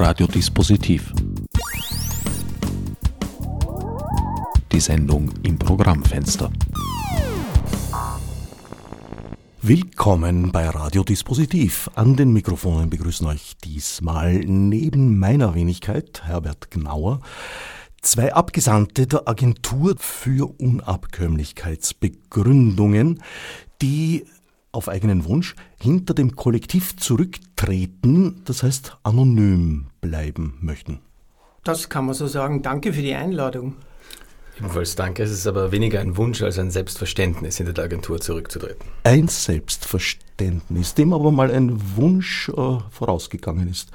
Radiodispositiv. Die Sendung im Programmfenster. Willkommen bei Radiodispositiv. An den Mikrofonen begrüßen euch diesmal neben meiner Wenigkeit Herbert Gnauer zwei Abgesandte der Agentur für Unabkömmlichkeitsbegründungen, die auf eigenen Wunsch hinter dem Kollektiv zurücktreten, das heißt anonym bleiben möchten. Das kann man so sagen. Danke für die Einladung. Ebenfalls danke. Es ist aber weniger ein Wunsch als ein Selbstverständnis, hinter der Agentur zurückzutreten. Ein Selbstverständnis, dem aber mal ein Wunsch äh, vorausgegangen ist.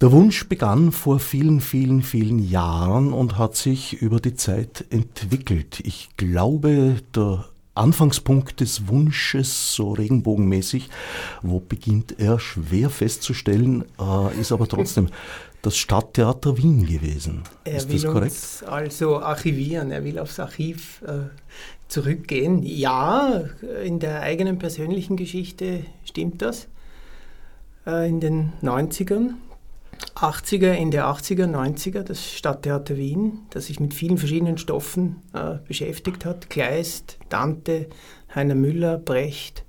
Der Wunsch begann vor vielen, vielen, vielen Jahren und hat sich über die Zeit entwickelt. Ich glaube, der Anfangspunkt des Wunsches, so regenbogenmäßig, wo beginnt er schwer festzustellen, äh, ist aber trotzdem das Stadttheater Wien gewesen. Er ist will das korrekt? uns also archivieren, er will aufs Archiv äh, zurückgehen. Ja, in der eigenen persönlichen Geschichte stimmt das. Äh, in den 90ern, 80er, Ende 80er, 90er, das Stadttheater Wien, das sich mit vielen verschiedenen Stoffen äh, beschäftigt hat. Kleist, Dante, Heiner Müller, Brecht.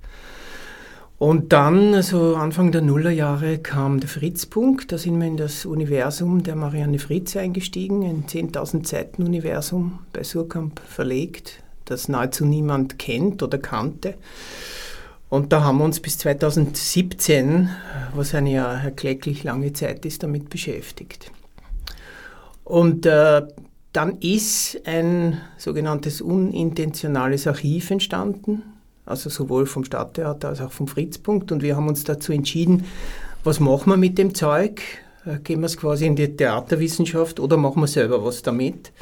Und dann, also Anfang der Nullerjahre, kam der Fritzpunkt. Da sind wir in das Universum der Marianne Fritz eingestiegen, ein 10.000 Seiten Universum bei Surkamp verlegt, das nahezu niemand kennt oder kannte. Und da haben wir uns bis 2017, was eine ja erklecklich lange Zeit ist, damit beschäftigt. Und äh, dann ist ein sogenanntes unintentionales Archiv entstanden, also sowohl vom Stadttheater als auch vom Fritzpunkt. Und wir haben uns dazu entschieden, was machen wir mit dem Zeug? Äh, gehen wir es quasi in die Theaterwissenschaft oder machen wir selber was damit?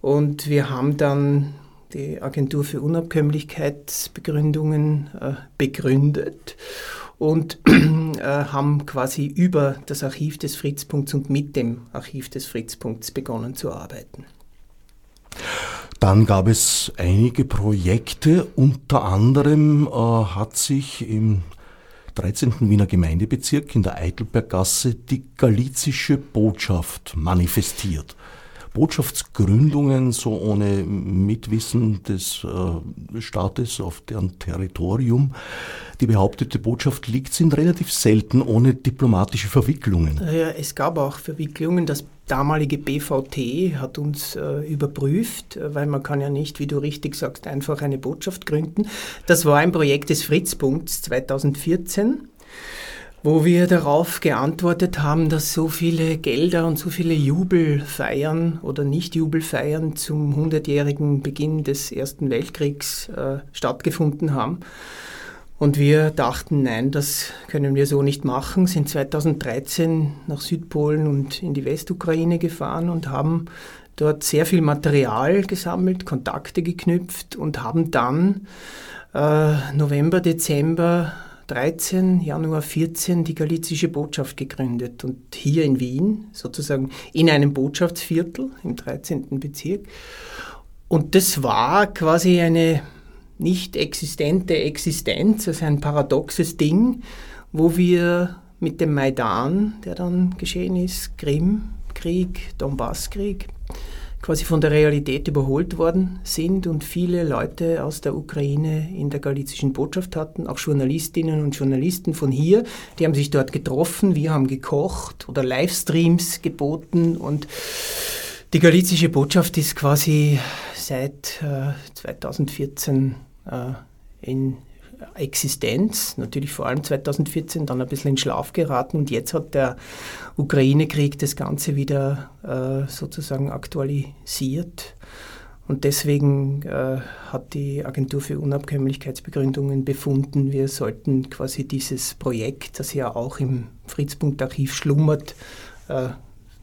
Und wir haben dann die Agentur für Unabkömmlichkeitsbegründungen äh, begründet und äh, haben quasi über das Archiv des Fritzpunkts und mit dem Archiv des Fritzpunkts begonnen zu arbeiten. Dann gab es einige Projekte, unter anderem äh, hat sich im 13. Wiener Gemeindebezirk in der Eidelberggasse die galizische Botschaft manifestiert. Botschaftsgründungen so ohne Mitwissen des äh, Staates auf deren Territorium. Die behauptete Botschaft liegt, sind relativ selten ohne diplomatische Verwicklungen. Ja, es gab auch Verwicklungen. Das damalige BVT hat uns äh, überprüft, weil man kann ja nicht, wie du richtig sagst, einfach eine Botschaft gründen. Das war ein Projekt des Fritzpunkts 2014 wo wir darauf geantwortet haben, dass so viele Gelder und so viele Jubelfeiern oder Nicht-Jubelfeiern zum 100-jährigen Beginn des Ersten Weltkriegs äh, stattgefunden haben. Und wir dachten, nein, das können wir so nicht machen, sind 2013 nach Südpolen und in die Westukraine gefahren und haben dort sehr viel Material gesammelt, Kontakte geknüpft und haben dann äh, November, Dezember 13, Januar 14 die galizische Botschaft gegründet und hier in Wien, sozusagen in einem Botschaftsviertel im 13. Bezirk. Und das war quasi eine nicht existente Existenz, also ein paradoxes Ding, wo wir mit dem Maidan, der dann geschehen ist, Krim-Krieg, Donbasskrieg, quasi von der Realität überholt worden sind und viele Leute aus der Ukraine in der galizischen Botschaft hatten, auch Journalistinnen und Journalisten von hier, die haben sich dort getroffen, wir haben gekocht oder Livestreams geboten und die galizische Botschaft ist quasi seit äh, 2014 äh, in Existenz, natürlich vor allem 2014, dann ein bisschen in Schlaf geraten und jetzt hat der Ukraine-Krieg das Ganze wieder äh, sozusagen aktualisiert. Und deswegen äh, hat die Agentur für Unabkömmlichkeitsbegründungen befunden, wir sollten quasi dieses Projekt, das ja auch im Fritzpunkt-Archiv schlummert, äh,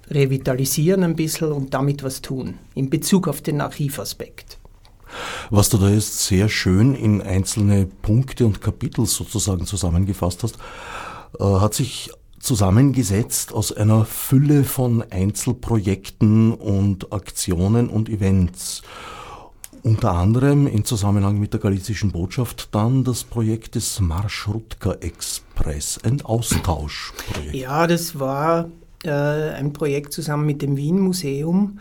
revitalisieren ein bisschen und damit was tun in Bezug auf den Archivaspekt. Was du da jetzt sehr schön in einzelne Punkte und Kapitel sozusagen zusammengefasst hast, äh, hat sich zusammengesetzt aus einer Fülle von Einzelprojekten und Aktionen und Events. Unter anderem in Zusammenhang mit der galizischen Botschaft dann das Projekt des Marschrutka Express, ein Austauschprojekt. Ja, das war äh, ein Projekt zusammen mit dem Wien Museum.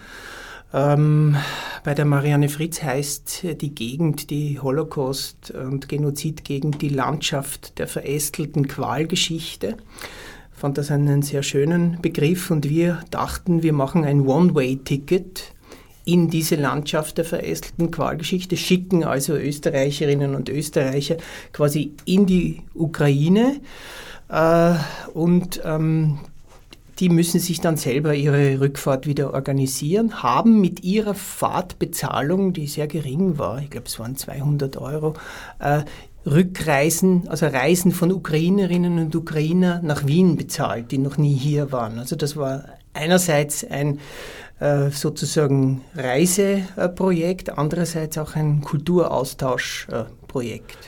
Ähm, bei der Marianne Fritz heißt die Gegend, die Holocaust- und Genozidgegend, die Landschaft der verästelten Qualgeschichte. Ich fand das einen sehr schönen Begriff und wir dachten, wir machen ein One-Way-Ticket in diese Landschaft der verästelten Qualgeschichte, schicken also Österreicherinnen und Österreicher quasi in die Ukraine äh, und ähm, die müssen sich dann selber ihre Rückfahrt wieder organisieren, haben mit ihrer Fahrtbezahlung, die sehr gering war, ich glaube es waren 200 Euro, äh, Rückreisen, also Reisen von Ukrainerinnen und Ukrainer nach Wien bezahlt, die noch nie hier waren. Also das war einerseits ein äh, sozusagen Reiseprojekt, andererseits auch ein Kulturaustauschprojekt.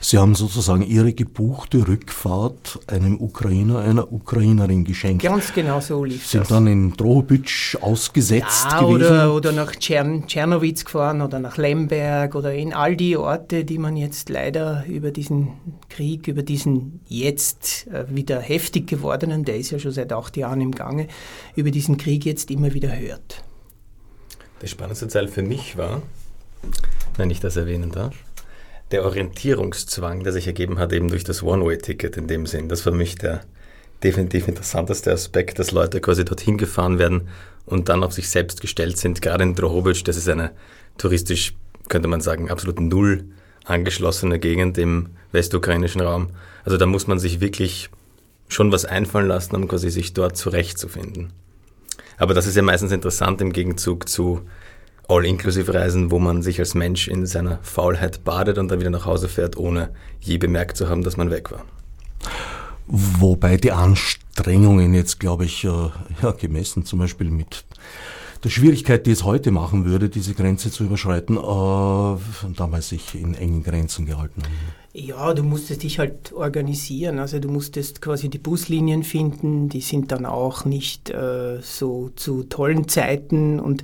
Sie haben sozusagen Ihre gebuchte Rückfahrt einem Ukrainer, einer Ukrainerin geschenkt. Ganz genau so lief Sind das. dann in Drohobitsch ausgesetzt ja, gewesen? Oder, oder nach Tschern, Tschernowitz gefahren oder nach Lemberg oder in all die Orte, die man jetzt leider über diesen Krieg, über diesen jetzt äh, wieder heftig gewordenen, der ist ja schon seit acht Jahren im Gange, über diesen Krieg jetzt immer wieder hört. Der spannendste Teil für mich war, wenn ich das erwähnen darf, der Orientierungszwang, der sich ergeben hat, eben durch das One-Way-Ticket in dem Sinn. Das war für mich der definitiv interessanteste Aspekt, dass Leute quasi dorthin gefahren werden und dann auf sich selbst gestellt sind. Gerade in Drohobitsch, das ist eine touristisch, könnte man sagen, absolut null angeschlossene Gegend im westukrainischen Raum. Also da muss man sich wirklich schon was einfallen lassen, um quasi sich dort zurechtzufinden. Aber das ist ja meistens interessant im Gegenzug zu All-Inclusive-Reisen, wo man sich als Mensch in seiner Faulheit badet und dann wieder nach Hause fährt, ohne je bemerkt zu haben, dass man weg war. Wobei die Anstrengungen jetzt, glaube ich, äh, ja, gemessen zum Beispiel mit der Schwierigkeit, die es heute machen würde, diese Grenze zu überschreiten, äh, damals sich in engen Grenzen gehalten haben. Ja, du musstest dich halt organisieren. Also du musstest quasi die Buslinien finden, die sind dann auch nicht äh, so zu tollen Zeiten. Und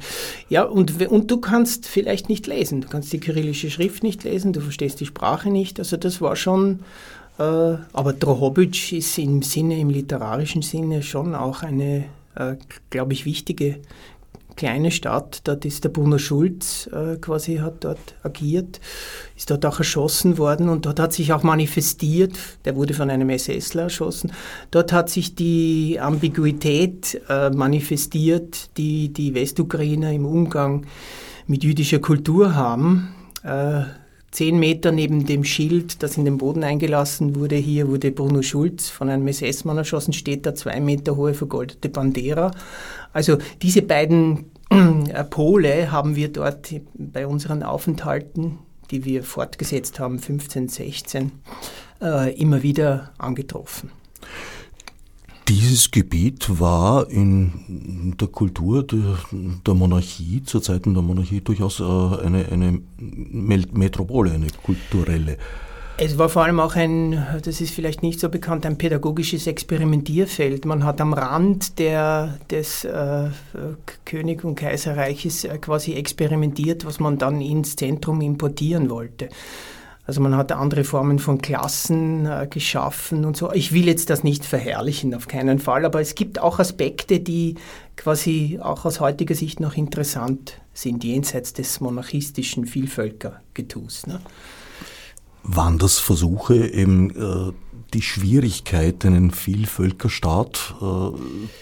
ja, und, und du kannst vielleicht nicht lesen. Du kannst die kyrillische Schrift nicht lesen, du verstehst die Sprache nicht. Also das war schon. Äh, aber Drohobitsch ist im Sinne, im literarischen Sinne schon auch eine, äh, glaube ich, wichtige kleine Stadt, dort ist der Bruno Schulz äh, quasi, hat dort agiert, ist dort auch erschossen worden und dort hat sich auch manifestiert, der wurde von einem SSler erschossen, dort hat sich die Ambiguität äh, manifestiert, die die Westukrainer im Umgang mit jüdischer Kultur haben. Äh, zehn Meter neben dem Schild, das in den Boden eingelassen wurde, hier wurde Bruno Schulz von einem SS-Mann erschossen, steht da zwei Meter hohe vergoldete Bandera. Also diese beiden äh, Pole haben wir dort bei unseren Aufenthalten, die wir fortgesetzt haben, 15, 16, äh, immer wieder angetroffen. Dieses Gebiet war in der Kultur der, Monarchie, zu Zeiten der Monarchie, durchaus äh, eine, eine Metropole, eine kulturelle. Es war vor allem auch ein, das ist vielleicht nicht so bekannt, ein pädagogisches Experimentierfeld. Man hat am Rand der, des äh, König- und Kaiserreiches äh, quasi experimentiert, was man dann ins Zentrum importieren wollte. Also man hat andere Formen von Klassen äh, geschaffen und so. Ich will jetzt das nicht verherrlichen, auf keinen Fall, aber es gibt auch Aspekte, die quasi auch aus heutiger Sicht noch interessant sind, jenseits des monarchistischen Vielvölkergetus. Ne? Waren das Versuche, eben äh, die Schwierigkeit, einen Vielvölkerstaat äh,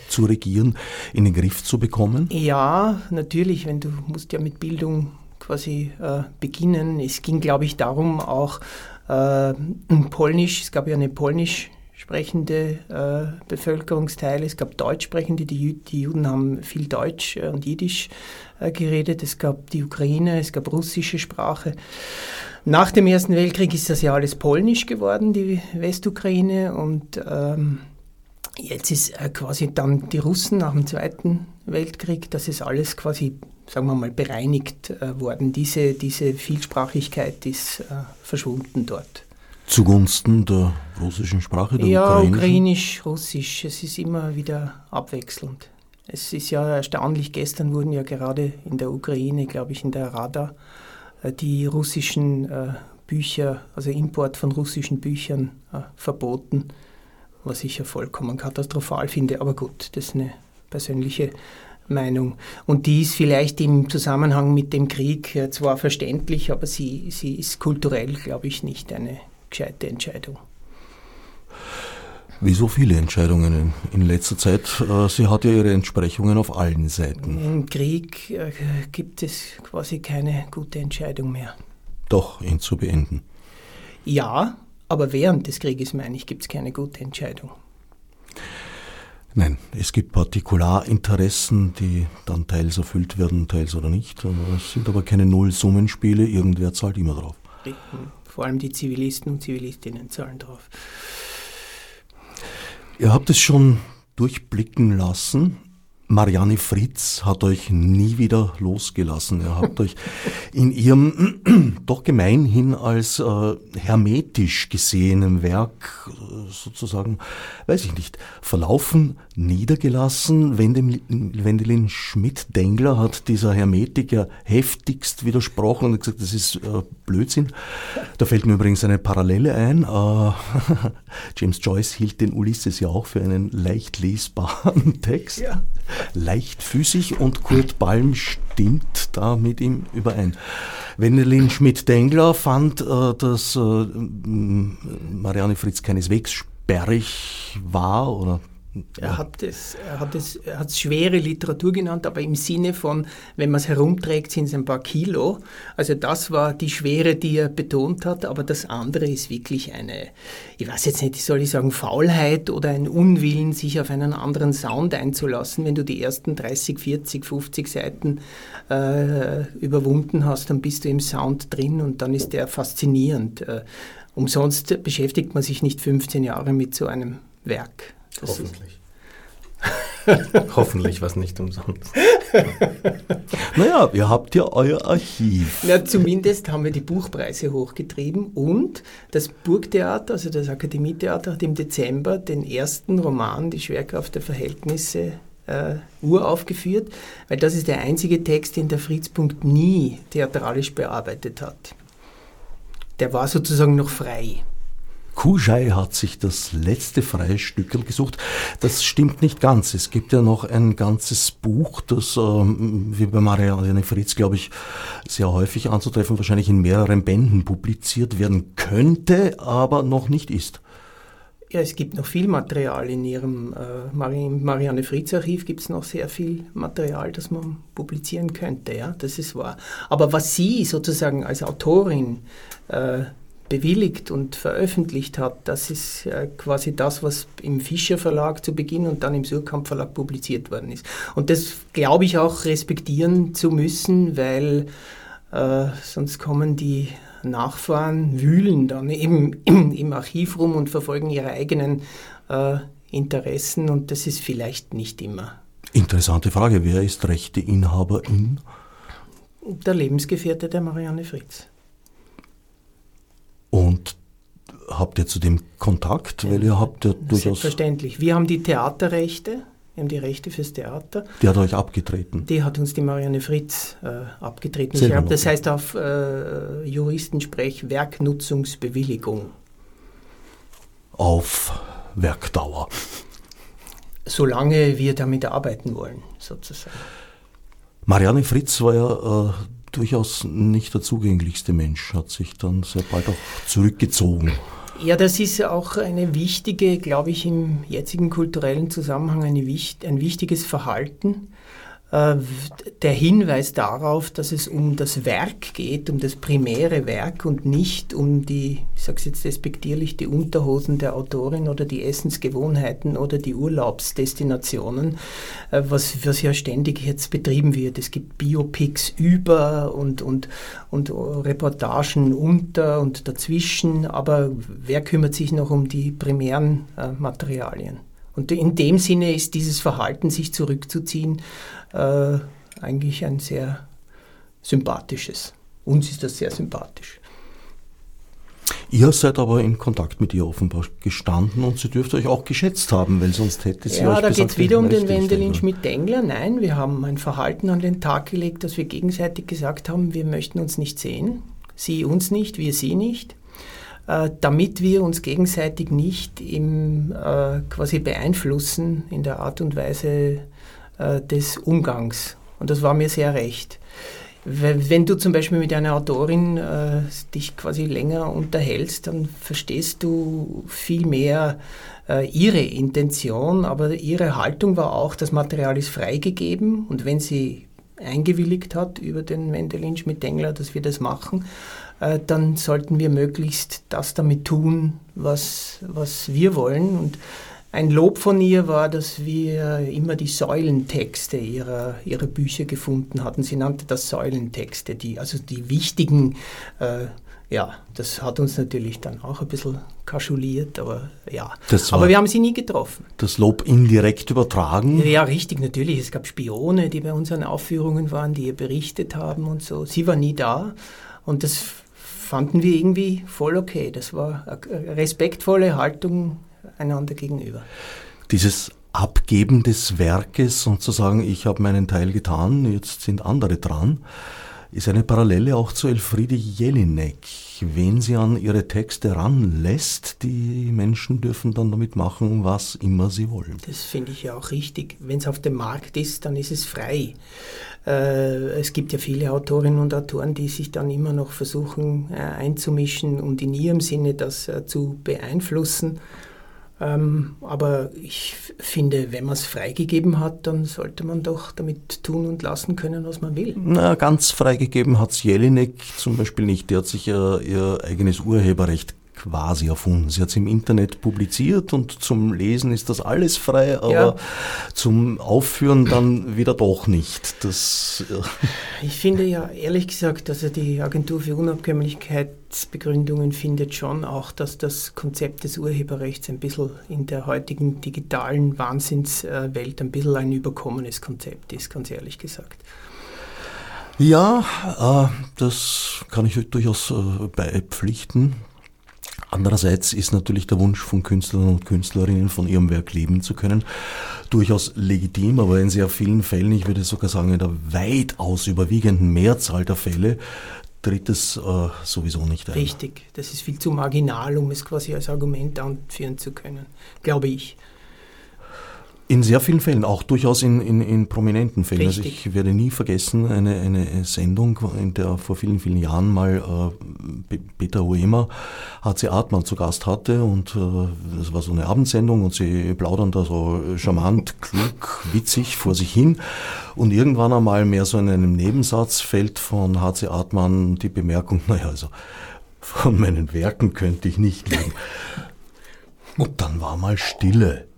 zu regieren, in den Griff zu bekommen? Ja, natürlich, wenn du musst ja mit Bildung quasi äh, beginnen. Es ging, glaube ich, darum auch äh, Polnisch, es gab ja eine polnisch sprechende äh, Bevölkerungsteile, es gab Deutschsprechende, die, die Juden haben viel Deutsch äh, und Jiddisch geredet, es gab die Ukraine, es gab russische Sprache. Nach dem Ersten Weltkrieg ist das ja alles polnisch geworden, die Westukraine, und ähm, jetzt ist äh, quasi dann die Russen nach dem Zweiten Weltkrieg, das ist alles quasi sagen wir mal, bereinigt äh, worden. Diese, diese Vielsprachigkeit ist äh, verschwunden dort. Zugunsten der russischen Sprache, der Ja, ukrainisch, russisch. Es ist immer wieder abwechselnd. Es ist ja erstaunlich, gestern wurden ja gerade in der Ukraine, glaube ich, in der Rada die russischen äh, Bücher, also Import von russischen Büchern äh, verboten, was ich ja vollkommen katastrophal finde. Aber gut, das ist eine persönliche Meinung. Und die ist vielleicht im Zusammenhang mit dem Krieg zwar verständlich, aber sie, sie ist kulturell, glaube ich, nicht eine gescheite Entscheidung. Wie so viele Entscheidungen in, letzter Zeit. Äh, sie hat ja ihre Entsprechungen auf allen Seiten. Im Krieg äh, gibt es quasi keine gute Entscheidung mehr. Doch, ihn zu beenden. Ja, aber während des Krieges, meine ich, gibt es keine gute Entscheidung. Nein, es gibt Partikularinteressen, die dann teils erfüllt werden, teils oder nicht. Es sind aber keine Nullsummenspiele, irgendwer zahlt immer drauf. Vor allem die Zivilisten und Zivilistinnen zahlen drauf. Ihr habt es schon durchblicken lassen. Marianne Fritz hat euch nie wieder losgelassen. Ihr habt euch in ihrem doch gemeinhin als äh, hermetisch gesehenen Werk äh, sozusagen, weiß ich nicht, verlaufen, niedergelassen. Wendelin Schmidt-Dengler hat dieser Hermetik ja heftigst widersprochen und gesagt, das ist äh, Blödsinn. Da fällt mir übrigens eine Parallele ein. Äh, James Joyce hielt den Ulysses ja auch für einen leicht lesbaren Text. Ja leichtfüßig und Kurt Balm stimmt da mit ihm überein. Wendelin Schmidt-Dengler fand, äh, dass äh, Marianne Fritz keineswegs sperrig war oder er hat es, er hat es, er hat es schwere Literatur genannt, aber im Sinne von, wenn man es herumträgt, sind es ein paar Kilo. Also das war die Schwere, die er betont hat, aber das andere ist wirklich eine, ich weiß jetzt nicht, soll ich sagen, Faulheit oder ein Unwillen, sich auf einen anderen Sound einzulassen. Wenn du die ersten 30, 40, 50 Seiten äh, überwunden hast, dann bist du im Sound drin und dann ist der faszinierend. Äh, umsonst beschäftigt man sich nicht 15 Jahre mit so einem Werk. Das Hoffentlich. Hoffentlich was nicht umsonst. naja, ihr habt ja euer Archiv. Na, zumindest haben wir die Buchpreise hochgetrieben und das Burgtheater, also das Akademietheater, hat im Dezember den ersten Roman, Die Schwerkraft der Verhältnisse, äh, uraufgeführt, weil das ist der einzige Text, den der Fritzpunkt nie theatralisch bearbeitet hat. Der war sozusagen noch frei. Kujai hat sich das letzte freie Stückel gesucht. Das stimmt nicht ganz. Es gibt ja noch ein ganzes Buch, das, ähm, wie bei Marianne Fritz, glaube ich, sehr häufig anzutreffen, wahrscheinlich in mehreren Bänden publiziert werden könnte, aber noch nicht ist. Ja, es gibt noch viel Material in Ihrem äh, Marianne Fritz Archiv, gibt es noch sehr viel Material, das man publizieren könnte, ja, das ist wahr. Aber was Sie sozusagen als Autorin äh, bewilligt und veröffentlicht hat, das ist äh, quasi das, was im Fischer Verlag zu Beginn und dann im Surkamp Verlag publiziert worden ist. Und das glaube ich auch respektieren zu müssen, weil äh, sonst kommen die Nachfahren, wühlen dann eben im, im Archiv rum und verfolgen ihre eigenen äh, Interessen und das ist vielleicht nicht immer. Interessante Frage, wer ist Rechteinhaberin? Der Lebensgefährte der Marianne Fritz. Und habt ihr zu dem Kontakt? Weil ihr habt ja durchaus. Selbstverständlich. Wir haben die Theaterrechte. Wir haben die Rechte fürs Theater. Die hat euch abgetreten? Die hat uns die Marianne Fritz äh, abgetreten. Sehr hab, das heißt auf äh, Juristensprech Werknutzungsbewilligung. Auf Werkdauer. Solange wir damit arbeiten wollen, sozusagen. Marianne Fritz war ja äh, durchaus nicht der zugänglichste Mensch, hat sich dann sehr bald auch zurückgezogen. Ja, das ist auch eine wichtige, glaube ich, im jetzigen kulturellen Zusammenhang eine, ein wichtiges Verhalten, der Hinweis darauf, dass es um das Werk geht, um das primäre Werk und nicht um die, ich sage es jetzt despektierlich, die Unterhosen der Autorin oder die Essensgewohnheiten oder die Urlaubsdestinationen, äh, was, was ja ständig jetzt betrieben wird. Es gibt Biopics über und, und, und Reportagen unter und dazwischen, aber wer kümmert sich noch um die primären äh, Materialien? Und in dem Sinne ist dieses Verhalten, sich zurückzuziehen, äh, eigentlich ein sehr sympathisches. Uns ist das sehr sympathisch. Ihr seid aber in Kontakt mit ihr offenbar gestanden und sie dürfte euch auch geschätzt haben, weil sonst hätte sie ja, euch gesagt... Ja, da geht es wieder um den Wendelin Schmidt-Dengler. Nein, wir haben ein Verhalten an den Tag gelegt, dass wir gegenseitig gesagt haben, wir möchten uns nicht sehen. Sie uns nicht, wir sie nicht damit wir uns gegenseitig nicht im, äh, quasi beeinflussen in der Art und Weise äh, des Umgangs. Und das war mir sehr recht. Wenn du zum Beispiel mit einer Autorin äh, dich quasi länger unterhältst, dann verstehst du viel mehr äh, ihre Intention, aber ihre Haltung war auch, das Material ist freigegeben und wenn sie eingewilligt hat über den Wendelin Schmidt-Dengler, dass wir das machen, äh, dann sollten wir möglichst das damit tun, was, was wir wollen. Und ein Lob von ihr war, dass wir immer die Säulentexte ihrer, ihrer Bücher gefunden hatten. Sie nannte das Säulentexte, die, also die wichtigen, äh, ja, das hat uns natürlich dann auch ein bisschen kaschuliert, aber ja. aber wir haben sie nie getroffen. Das Lob indirekt übertragen? Ja, richtig, natürlich. Es gab Spione, die bei unseren Aufführungen waren, die ihr berichtet haben und so. Sie war nie da und das fanden wir irgendwie voll okay. Das war eine respektvolle Haltung einander gegenüber. Dieses Abgeben des Werkes und zu sagen, ich habe meinen Teil getan, jetzt sind andere dran, ist eine Parallele auch zu Elfriede Jelinek. Wen sie an ihre Texte ranlässt, die Menschen dürfen dann damit machen, was immer sie wollen. Das finde ich ja auch richtig. Wenn es auf dem Markt ist, dann ist es frei. Äh, es gibt ja viele Autorinnen und Autoren, die sich dann immer noch versuchen äh, einzumischen und in ihrem Sinne das äh, zu beeinflussen. Ähm, aber ich finde, wenn man es freigegeben hat, dann sollte man doch damit tun und lassen können, was man will. Na, ganz freigegeben hat es Jelinek zum Beispiel nicht. Der hat sich ja ihr eigenes Urheberrecht quasi erfunden. Sie hat es im Internet publiziert und zum Lesen ist das alles frei, aber ja. zum Aufführen dann wieder doch nicht. Das, ja. Ich finde ja ehrlich gesagt, also die Agentur für Unabkömmlichkeitsbegründungen findet schon auch, dass das Konzept des Urheberrechts ein bisschen in der heutigen digitalen Wahnsinnswelt ein bisschen ein überkommenes Konzept ist, ganz ehrlich gesagt. Ja, äh, das kann ich durchaus äh, beipflichten. Andererseits ist natürlich der Wunsch von Künstlern und Künstlerinnen, von ihrem Werk leben zu können, durchaus legitim, aber in sehr vielen Fällen, ich würde sogar sagen in der weitaus überwiegenden Mehrzahl der Fälle, tritt es äh, sowieso nicht ein. Richtig, das ist viel zu marginal, um es quasi als Argument anführen zu können, glaube ich. In sehr vielen Fällen, auch durchaus in, in, in prominenten Fällen. Richtig. Also ich werde nie vergessen eine, eine Sendung, in der vor vielen, vielen Jahren mal äh, Peter Huemer HC Artmann zu Gast hatte und äh, das war so eine Abendsendung und sie plaudern da so charmant, klug, witzig vor sich hin und irgendwann einmal mehr so in einem Nebensatz fällt von HC Artmann die Bemerkung, naja, also von meinen Werken könnte ich nicht leben. Und dann war mal Stille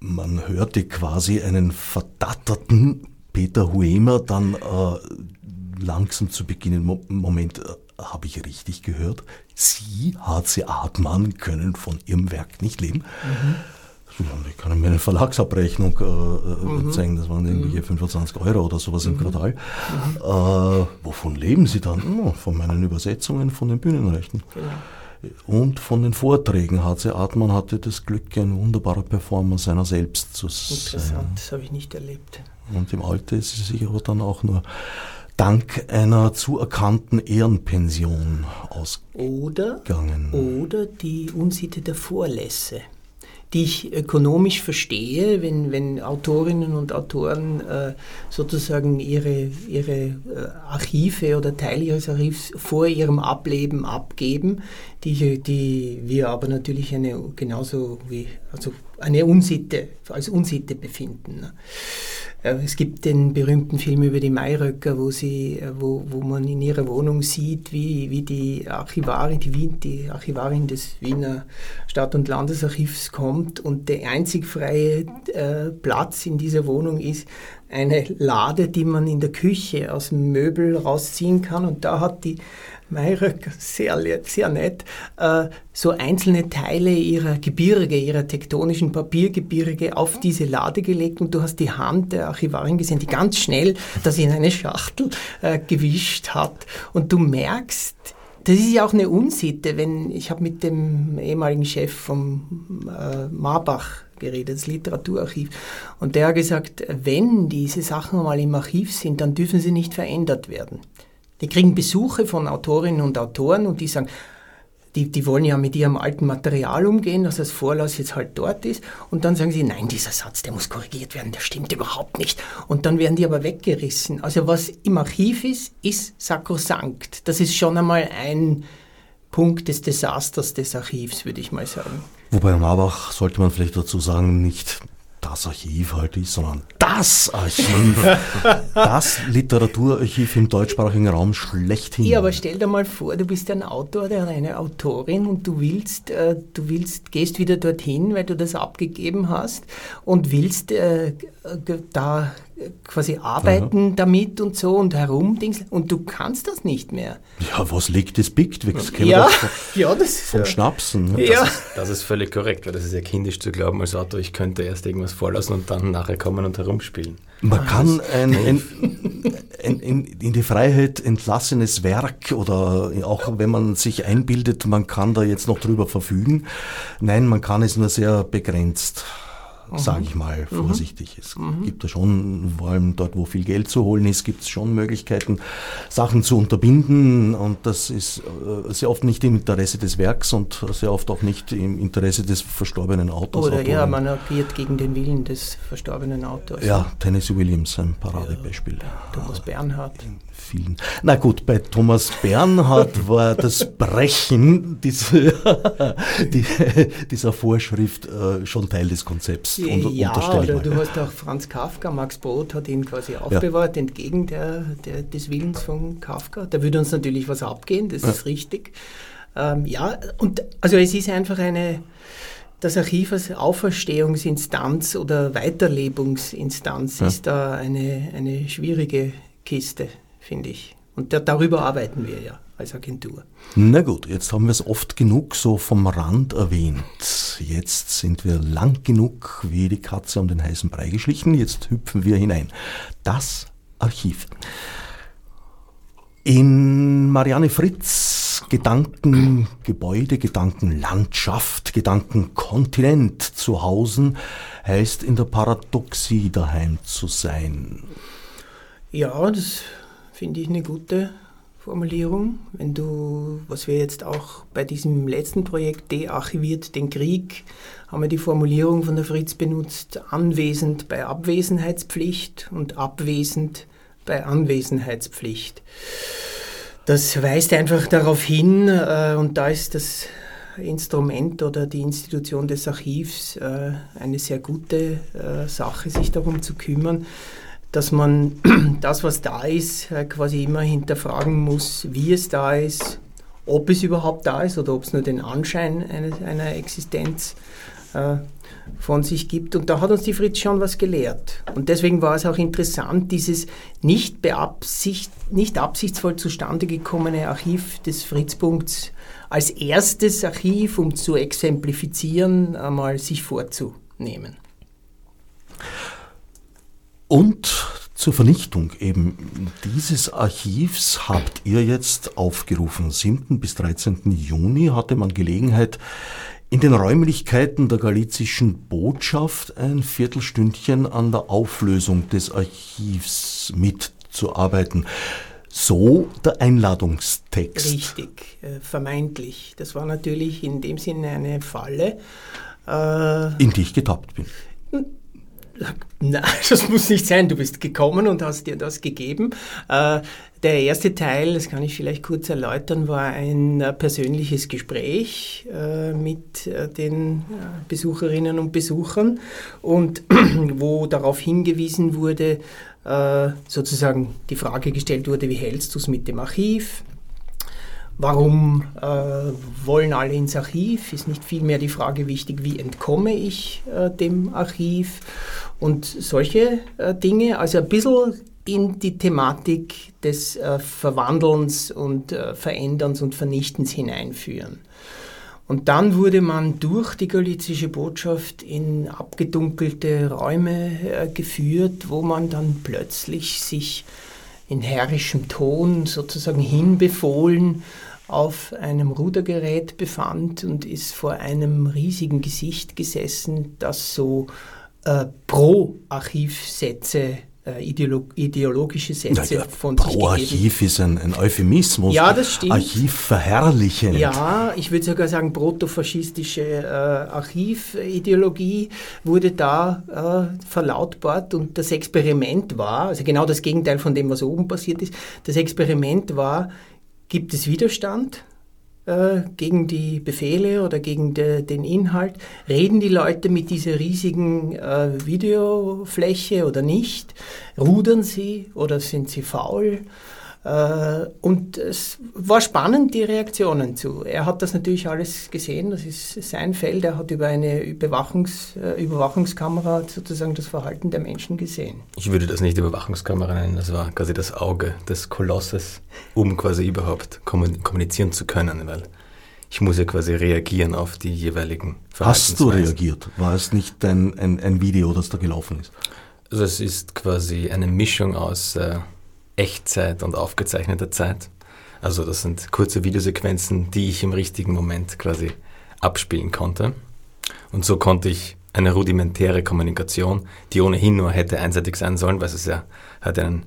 man hörte quasi einen verdatterten Peter Huemer dann äh, langsam zu beginnen. Mo Moment, äh, habe ich richtig gehört? Sie, HC Artmann, können von Ihrem Werk nicht leben? Mhm. Ich kann mir eine Verlagsabrechnung äh, äh, mhm. zeigen, das waren irgendwelche 25 mhm. Euro oder sowas mhm. im Quartal. Mhm. Äh, wovon leben Sie dann? Oh, von meinen Übersetzungen von den Bühnenrechten. Genau und von den Vorträgen. HC Artmann hatte das Glück, ein wunderbarer Performer seiner selbst zu sein. Interessant, das habe ich nicht erlebt. Und im Alter ist es sich aber dann auch nur dank einer zuerkannten Ehrenpension ausgegangen. Oder, oder die Unsitte der Vorlässe die ich ökonomisch verstehe, wenn, wenn Autorinnen und Autoren äh, sozusagen ihre, ihre äh, Archive oder Teile ihres Archivs vor ihrem Ableben abgeben, die, die wir aber natürlich eine genauso wie also eine Unsitte als Unsitte befinden. Ne? Äh, es gibt den berühmten Film über die Mayröcker, wo, sie, äh, wo, wo man in ihrer Wohnung sieht, wie, wie die Archivarin, die, Wien, die Archivarin des Wiener Stadt- und Landesarchivs kommt und der einzig freie äh, Platz in dieser Wohnung ist eine Lade, die man in der Küche aus dem Möbel rausziehen kann. Und da hat die Mayröcker, sehr, sehr nett, äh, so einzelne Teile ihrer Gebirge, ihrer tektonischen Papiergebirge auf diese Lade gelegt und du hast die Hand der Archivarin gesehen, die ganz schnell das in eine Schachtel äh, gewischt hat. Und du merkst, das ist ja auch eine Unsitte, wenn ich habe mit dem ehemaligen Chef vom äh, Marbach geredet, das Literaturarchiv, und der hat gesagt, wenn diese Sachen mal im Archiv sind, dann dürfen sie nicht verändert werden. Die kriegen Besuche von Autorinnen und Autoren und die sagen, die, die wollen ja mit ihrem alten Material umgehen, dass das Vorlass jetzt halt dort ist. Und dann sagen sie, nein, dieser Satz, der muss korrigiert werden, der stimmt überhaupt nicht. Und dann werden die aber weggerissen. Also was im Archiv ist, ist sakrosankt. Das ist schon einmal ein Punkt des Desasters des Archivs, würde ich mal sagen. Wobei Marbach, sollte man vielleicht dazu sagen, nicht das Archiv halt ist, sondern das Archiv, das Literaturarchiv im deutschsprachigen Raum schlechthin. Ja, aber stell dir mal vor, du bist ein Autor oder eine Autorin und du willst, äh, du willst, gehst wieder dorthin, weil du das abgegeben hast und willst äh, da quasi arbeiten ja. damit und so und herumdings und du kannst das nicht mehr. Ja, was liegt, das biegt. Das ja, von, ja, das vom Schnapsen. Ne? Ja. Das, ist, das ist völlig korrekt, weil das ist ja kindisch zu glauben als Autor, ich könnte erst irgendwas vorlassen und dann nachher kommen und herumspielen. Man ah, kann ein, ein, ein, ein, in die Freiheit entlassenes Werk oder auch wenn man sich einbildet, man kann da jetzt noch drüber verfügen. Nein, man kann es nur sehr begrenzt sage ich mal mhm. vorsichtig. Es mhm. gibt da schon, vor allem dort, wo viel Geld zu holen ist, gibt es schon Möglichkeiten, Sachen zu unterbinden und das ist äh, sehr oft nicht im Interesse des Werks und sehr oft auch nicht im Interesse des verstorbenen Autors. Oder ja, man agiert gegen den Willen des verstorbenen Autors. Ja, Tennessee Williams, ein Paradebeispiel. Ja, Thomas Bernhard vielen. Na gut, bei Thomas Bernhard war das Brechen dieser, die, dieser Vorschrift äh, schon Teil des Konzepts. Und, ja, oder du hast auch Franz Kafka, Max Brod hat ihn quasi aufbewahrt, ja. entgegen der, der, des Willens von Kafka. Da würde uns natürlich was abgehen, das ja. ist richtig. Ähm, ja, und also es ist einfach eine das Archiv als Auferstehungsinstanz oder Weiterlebungsinstanz ja. ist da eine, eine schwierige Kiste finde ich. Und da, darüber arbeiten wir ja als Agentur. Na gut, jetzt haben wir es oft genug so vom Rand erwähnt. Jetzt sind wir lang genug wie die Katze um den heißen Brei geschlichen. Jetzt hüpfen wir hinein. Das Archiv. In Marianne Fritz Gedankengebäude, Gedankenlandschaft, Gedankenkontinent zu Hause heißt in der Paradoxie daheim zu sein. Ja, das finde ich eine gute Formulierung. Wenn du, was wir jetzt auch bei diesem letzten Projekt dearchiviert, den Krieg, haben wir die Formulierung von der Fritz benutzt, anwesend bei Abwesenheitspflicht und abwesend bei Anwesenheitspflicht. Das weist einfach darauf hin, äh, und da ist das Instrument oder die Institution des Archivs äh, eine sehr gute äh, Sache, sich darum zu kümmern, dass man das, was da ist, äh, quasi immer hinterfragen muss, wie es da ist, ob es überhaupt da ist oder ob es nur den Anschein einer, einer Existenz äh, von sich gibt. Und da hat uns die Fritz schon was gelehrt. Und deswegen war es auch interessant, dieses nicht, beabsicht, nicht absichtsvoll zustande gekommene Archiv des Fritzpunkts als erstes Archiv, um zu exemplifizieren, einmal sich vorzunehmen. Und zur Vernichtung eben dieses Archivs habt ihr jetzt aufgerufen. 7. bis 13. Juni hatte man Gelegenheit, in den Räumlichkeiten der galizischen Botschaft ein Viertelstündchen an der Auflösung des Archivs mitzuarbeiten. So der Einladungstext. Richtig, äh, vermeintlich. Das war natürlich in dem Sinne eine Falle. Äh, in die ich getappt bin. Nein, das muss nicht sein. Du bist gekommen und hast dir das gegeben. Äh, der erste Teil, das kann ich vielleicht kurz erläutern, war ein äh, persönliches Gespräch äh, mit den Besucherinnen und Besuchern und wo darauf hingewiesen wurde, sozusagen die Frage gestellt wurde, wie hältst du es mit dem Archiv? Warum äh, wollen alle ins Archiv? Ist nicht vielmehr die Frage wichtig, wie entkomme ich äh, dem Archiv? Und solche äh, Dinge, also ein bisschen in die Thematik des äh, Verwandelns und äh, Veränderns und Vernichtens hineinführen. Und dann wurde man durch die galizische Botschaft in abgedunkelte Räume äh, geführt, wo man dann plötzlich sich in herrischem Ton sozusagen hinbefohlen auf einem Rudergerät befand und ist vor einem riesigen Gesicht gesessen, das so äh, Pro-Archivsätze äh, ideolo ideologische Sätze ja, von sich Pro Archiv ist ein, ein, Euphemismus. Ja, das stimmt. Archiv verherrlichen. Ja, ich würde sogar sagen, protofaschistische äh, Archivideologie wurde da äh, verlautbart und das Experiment war, also genau das Gegenteil von dem, was oben passiert ist, das Experiment war, gibt es Widerstand? Äh, gegen die Befehle oder gegen de, den Inhalt? Reden die Leute mit dieser riesigen äh, Videofläche oder nicht? Rudern sie oder sind sie faul? Äh, und es war spannend, die Reaktionen zu. Er hat das natürlich alles gesehen, das ist sein Feld. Er hat über eine Überwachungs, äh, Überwachungskamera sozusagen das Verhalten der Menschen gesehen. Ich würde das nicht Überwachungskamera nennen, das war quasi das Auge des Kolosses, um quasi überhaupt kommunizieren zu können, weil ich muss ja quasi reagieren auf die jeweiligen Hast du reagiert? War es nicht ein, ein, ein Video, das da gelaufen ist? Also es ist quasi eine Mischung aus... Äh, Echtzeit und aufgezeichneter Zeit. Also das sind kurze Videosequenzen, die ich im richtigen Moment quasi abspielen konnte. Und so konnte ich eine rudimentäre Kommunikation, die ohnehin nur hätte einseitig sein sollen, weil es ja hat einen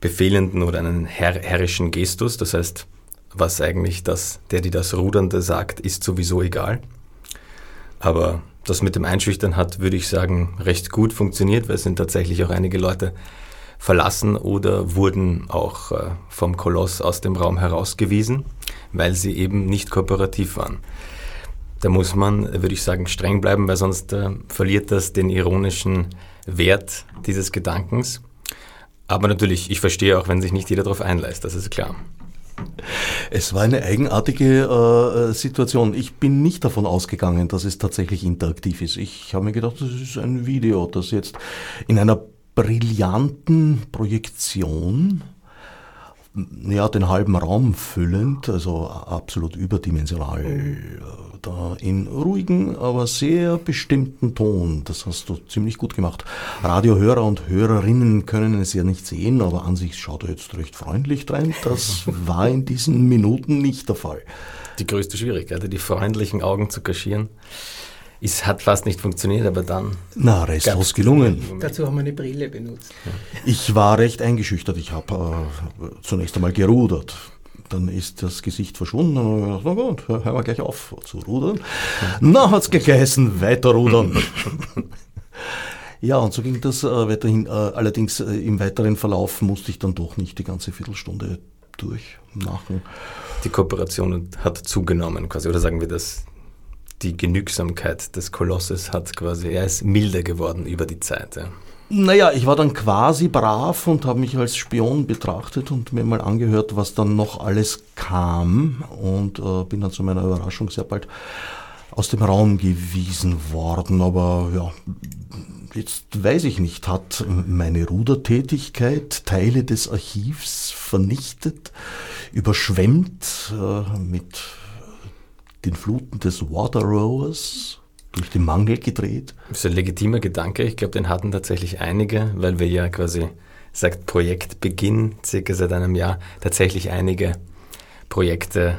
befehlenden oder einen herr herrischen Gestus. Das heißt, was eigentlich das, der, die das Rudernde sagt, ist sowieso egal. Aber das mit dem Einschüchtern hat, würde ich sagen, recht gut funktioniert, weil es sind tatsächlich auch einige Leute verlassen oder wurden auch äh, vom Koloss aus dem Raum herausgewiesen, weil sie eben nicht kooperativ waren. Da muss man, würde ich sagen, streng bleiben, weil sonst äh, verliert das den ironischen Wert dieses Gedankens. Aber natürlich, ich verstehe auch, wenn sich nicht jeder darauf einlässt, das ist klar. Es war eine eigenartige äh, Situation. Ich bin nicht davon ausgegangen, dass es tatsächlich interaktiv ist. Ich habe mir gedacht, das ist ein Video, das jetzt in einer brillanten Projektion, ja, den halben Raum füllend, also absolut überdimensional, mhm. da in ruhigen, aber sehr bestimmten Ton. Das hast du ziemlich gut gemacht. Radiohörer und Hörerinnen können es ja nicht sehen, aber an sich schaut er jetzt recht freundlich rein. Das war in diesen Minuten nicht der Fall. Die größte Schwierigkeit, die freundlichen Augen zu kaschieren. Es hat fast nicht funktioniert, aber dann. Na, restlos gelungen. Dazu haben wir eine Brille benutzt. Ich war recht eingeschüchtert. Ich habe äh, zunächst einmal gerudert. Dann ist das Gesicht verschwunden und gedacht, na gut, hören wir gleich auf zu rudern. Na, hat's geheißen, weiter rudern. ja, und so ging das äh, weiterhin. Äh, allerdings äh, im weiteren Verlauf musste ich dann doch nicht die ganze Viertelstunde durchmachen. Die Kooperation hat zugenommen, quasi, oder sagen wir das, die Genügsamkeit des Kolosses hat quasi, er ist milder geworden über die Zeit. Ja. Naja, ich war dann quasi brav und habe mich als Spion betrachtet und mir mal angehört, was dann noch alles kam und äh, bin dann zu meiner Überraschung sehr bald aus dem Raum gewiesen worden. Aber ja, jetzt weiß ich nicht, hat meine Rudertätigkeit Teile des Archivs vernichtet, überschwemmt äh, mit den Fluten des Water Rowers durch den Mangel gedreht? Das ist ein legitimer Gedanke. Ich glaube, den hatten tatsächlich einige, weil wir ja quasi, sagt Projektbeginn, circa seit einem Jahr, tatsächlich einige Projekte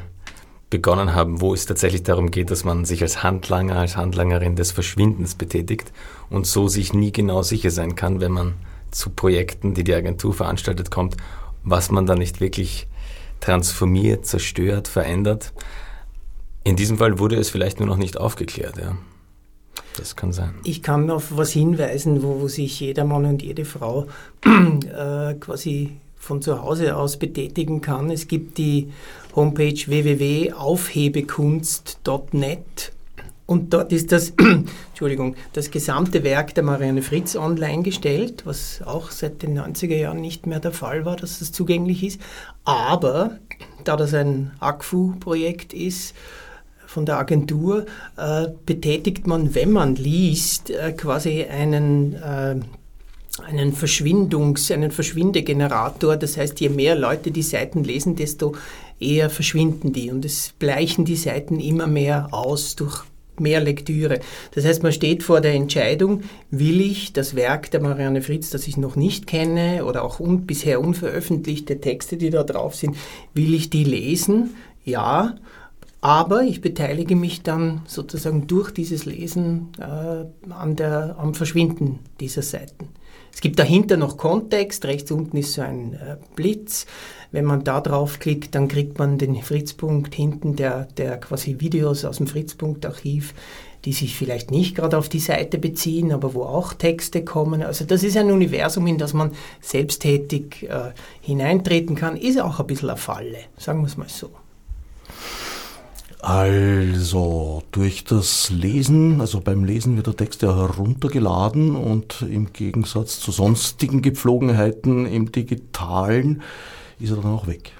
begonnen haben, wo es tatsächlich darum geht, dass man sich als Handlanger, als Handlangerin des Verschwindens betätigt und so sich nie genau sicher sein kann, wenn man zu Projekten, die die Agentur veranstaltet, kommt, was man da nicht wirklich transformiert, zerstört, verändert. In diesem Fall wurde es vielleicht nur noch nicht aufgeklärt, ja. Das kann sein. Ich kann auf was hinweisen, wo, wo sich jeder Mann und jede Frau äh, quasi von zu Hause aus betätigen kann. Es gibt die Homepage www.aufhebekunst.net und dort ist das, Entschuldigung, das gesamte Werk der Marianne Fritz online gestellt, was auch seit den 90er Jahren nicht mehr der Fall war, dass das zugänglich ist. Aber da das ein ACFU-Projekt ist, von der Agentur äh, betätigt man, wenn man liest, äh, quasi einen äh, einen Verschwindungs-, einen Verschwindegenerator. Das heißt, je mehr Leute die Seiten lesen, desto eher verschwinden die. Und es bleichen die Seiten immer mehr aus durch mehr Lektüre. Das heißt, man steht vor der Entscheidung, will ich das Werk der Marianne Fritz, das ich noch nicht kenne oder auch un bisher unveröffentlichte Texte, die da drauf sind, will ich die lesen ja, aber ich beteilige mich dann sozusagen durch dieses Lesen äh, an der, am Verschwinden dieser Seiten. Es gibt dahinter noch Kontext, rechts unten ist so ein äh, Blitz. Wenn man da draufklickt, dann kriegt man den Fritzpunkt hinten, der, der quasi Videos aus dem Fritzpunkt-Archiv, die sich vielleicht nicht gerade auf die Seite beziehen, aber wo auch Texte kommen. Also das ist ein Universum, in das man selbsttätig äh, hineintreten kann, ist auch ein bisschen eine Falle, sagen wir es mal so. Also durch das Lesen, also beim Lesen wird der Text ja heruntergeladen und im Gegensatz zu sonstigen Gepflogenheiten im digitalen ist er dann auch weg.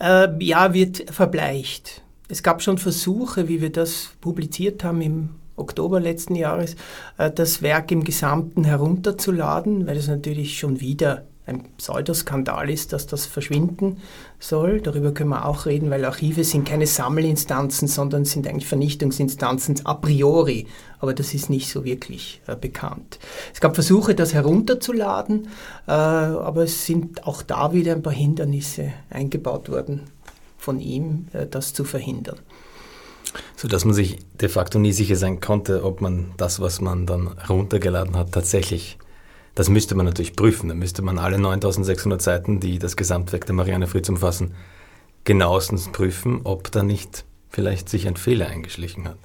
Äh, ja, wird verbleicht. Es gab schon Versuche, wie wir das publiziert haben im Oktober letzten Jahres, äh, das Werk im Gesamten herunterzuladen, weil es natürlich schon wieder ein Pseudoskandal ist, dass das verschwinden soll. Darüber können wir auch reden, weil Archive sind keine Sammelinstanzen, sondern sind eigentlich Vernichtungsinstanzen a priori. Aber das ist nicht so wirklich äh, bekannt. Es gab Versuche, das herunterzuladen, äh, aber es sind auch da wieder ein paar Hindernisse eingebaut worden von ihm, äh, das zu verhindern. So dass man sich de facto nie sicher sein konnte, ob man das, was man dann heruntergeladen hat, tatsächlich das müsste man natürlich prüfen. Da müsste man alle 9600 Seiten, die das Gesamtwerk der Marianne Fritz umfassen, genauestens prüfen, ob da nicht vielleicht sich ein Fehler eingeschlichen hat.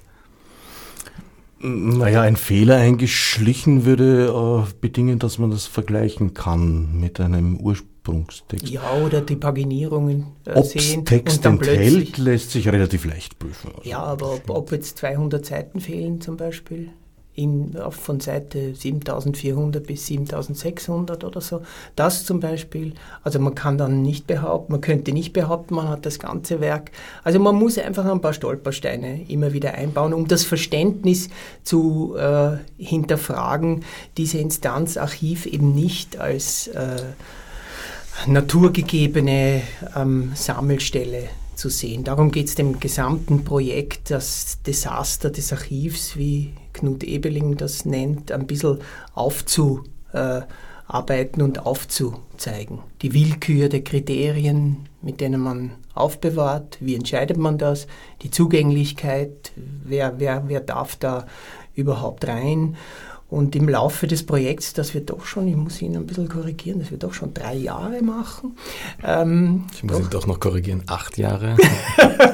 Naja, ein Fehler eingeschlichen würde äh, bedingen, dass man das vergleichen kann mit einem Ursprungstext. Ja, oder die Paginierungen äh, Ob's sehen. Text enthält, lässt sich relativ leicht prüfen. Also. Ja, aber ob, ob jetzt 200 Seiten fehlen zum Beispiel, in, von Seite 7400 bis 7600 oder so. Das zum Beispiel, also man kann dann nicht behaupten, man könnte nicht behaupten, man hat das ganze Werk. Also man muss einfach ein paar Stolpersteine immer wieder einbauen, um das Verständnis zu äh, hinterfragen, diese Instanz Archiv eben nicht als äh, naturgegebene ähm, Sammelstelle zu sehen. Darum geht es dem gesamten Projekt, das Desaster des Archivs, wie Knut Ebeling das nennt, ein bisschen aufzuarbeiten und aufzuzeigen. Die Willkür der Kriterien, mit denen man aufbewahrt, wie entscheidet man das, die Zugänglichkeit, wer, wer, wer darf da überhaupt rein und im Laufe des Projekts, das wir doch schon, ich muss ihn ein bisschen korrigieren, das wir doch schon drei Jahre machen. Ähm, ich muss doch, ihn doch noch korrigieren, acht Jahre.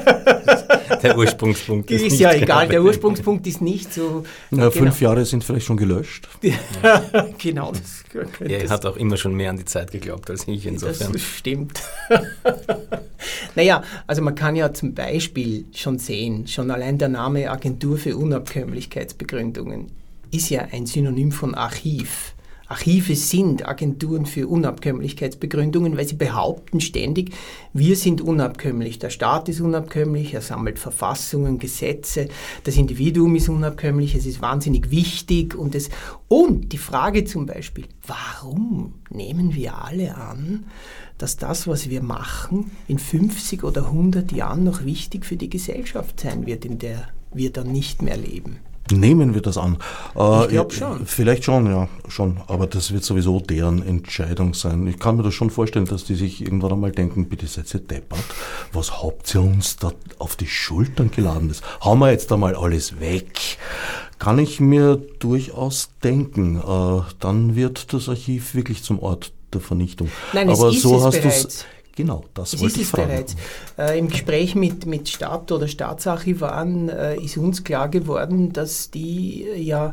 der Ursprungspunkt ist, ist ja egal, der Ursprungspunkt ist nicht so. Na, genau. Fünf Jahre sind vielleicht schon gelöscht. genau. Das er hat auch immer schon mehr an die Zeit geglaubt als ich insofern. Das stimmt. naja, also man kann ja zum Beispiel schon sehen, schon allein der Name Agentur für Unabkömmlichkeitsbegründungen ist ja ein Synonym von Archiv. Archive sind Agenturen für Unabkömmlichkeitsbegründungen, weil sie behaupten ständig, wir sind unabkömmlich, der Staat ist unabkömmlich, er sammelt Verfassungen, Gesetze, das Individuum ist unabkömmlich, es ist wahnsinnig wichtig und es und die Frage zum Beispiel, warum nehmen wir alle an, dass das, was wir machen, in 50 oder 100 Jahren noch wichtig für die Gesellschaft sein wird, in der wir dann nicht mehr leben? Nehmen wir das an? Äh, ich glaube schon. Vielleicht schon, ja, schon. Aber das wird sowieso deren Entscheidung sein. Ich kann mir das schon vorstellen, dass die sich irgendwann einmal denken, bitte seid ihr deppert. Was habt ihr uns da auf die Schultern geladen? Das hauen wir jetzt einmal alles weg. Kann ich mir durchaus denken. Äh, dann wird das Archiv wirklich zum Ort der Vernichtung. Nein, Aber so hast du es Genau, das es wollte ich fragen. Bereits. Äh, Im Gespräch mit, mit Stadt- oder Staatsarchivaren äh, ist uns klar geworden, dass die äh, ja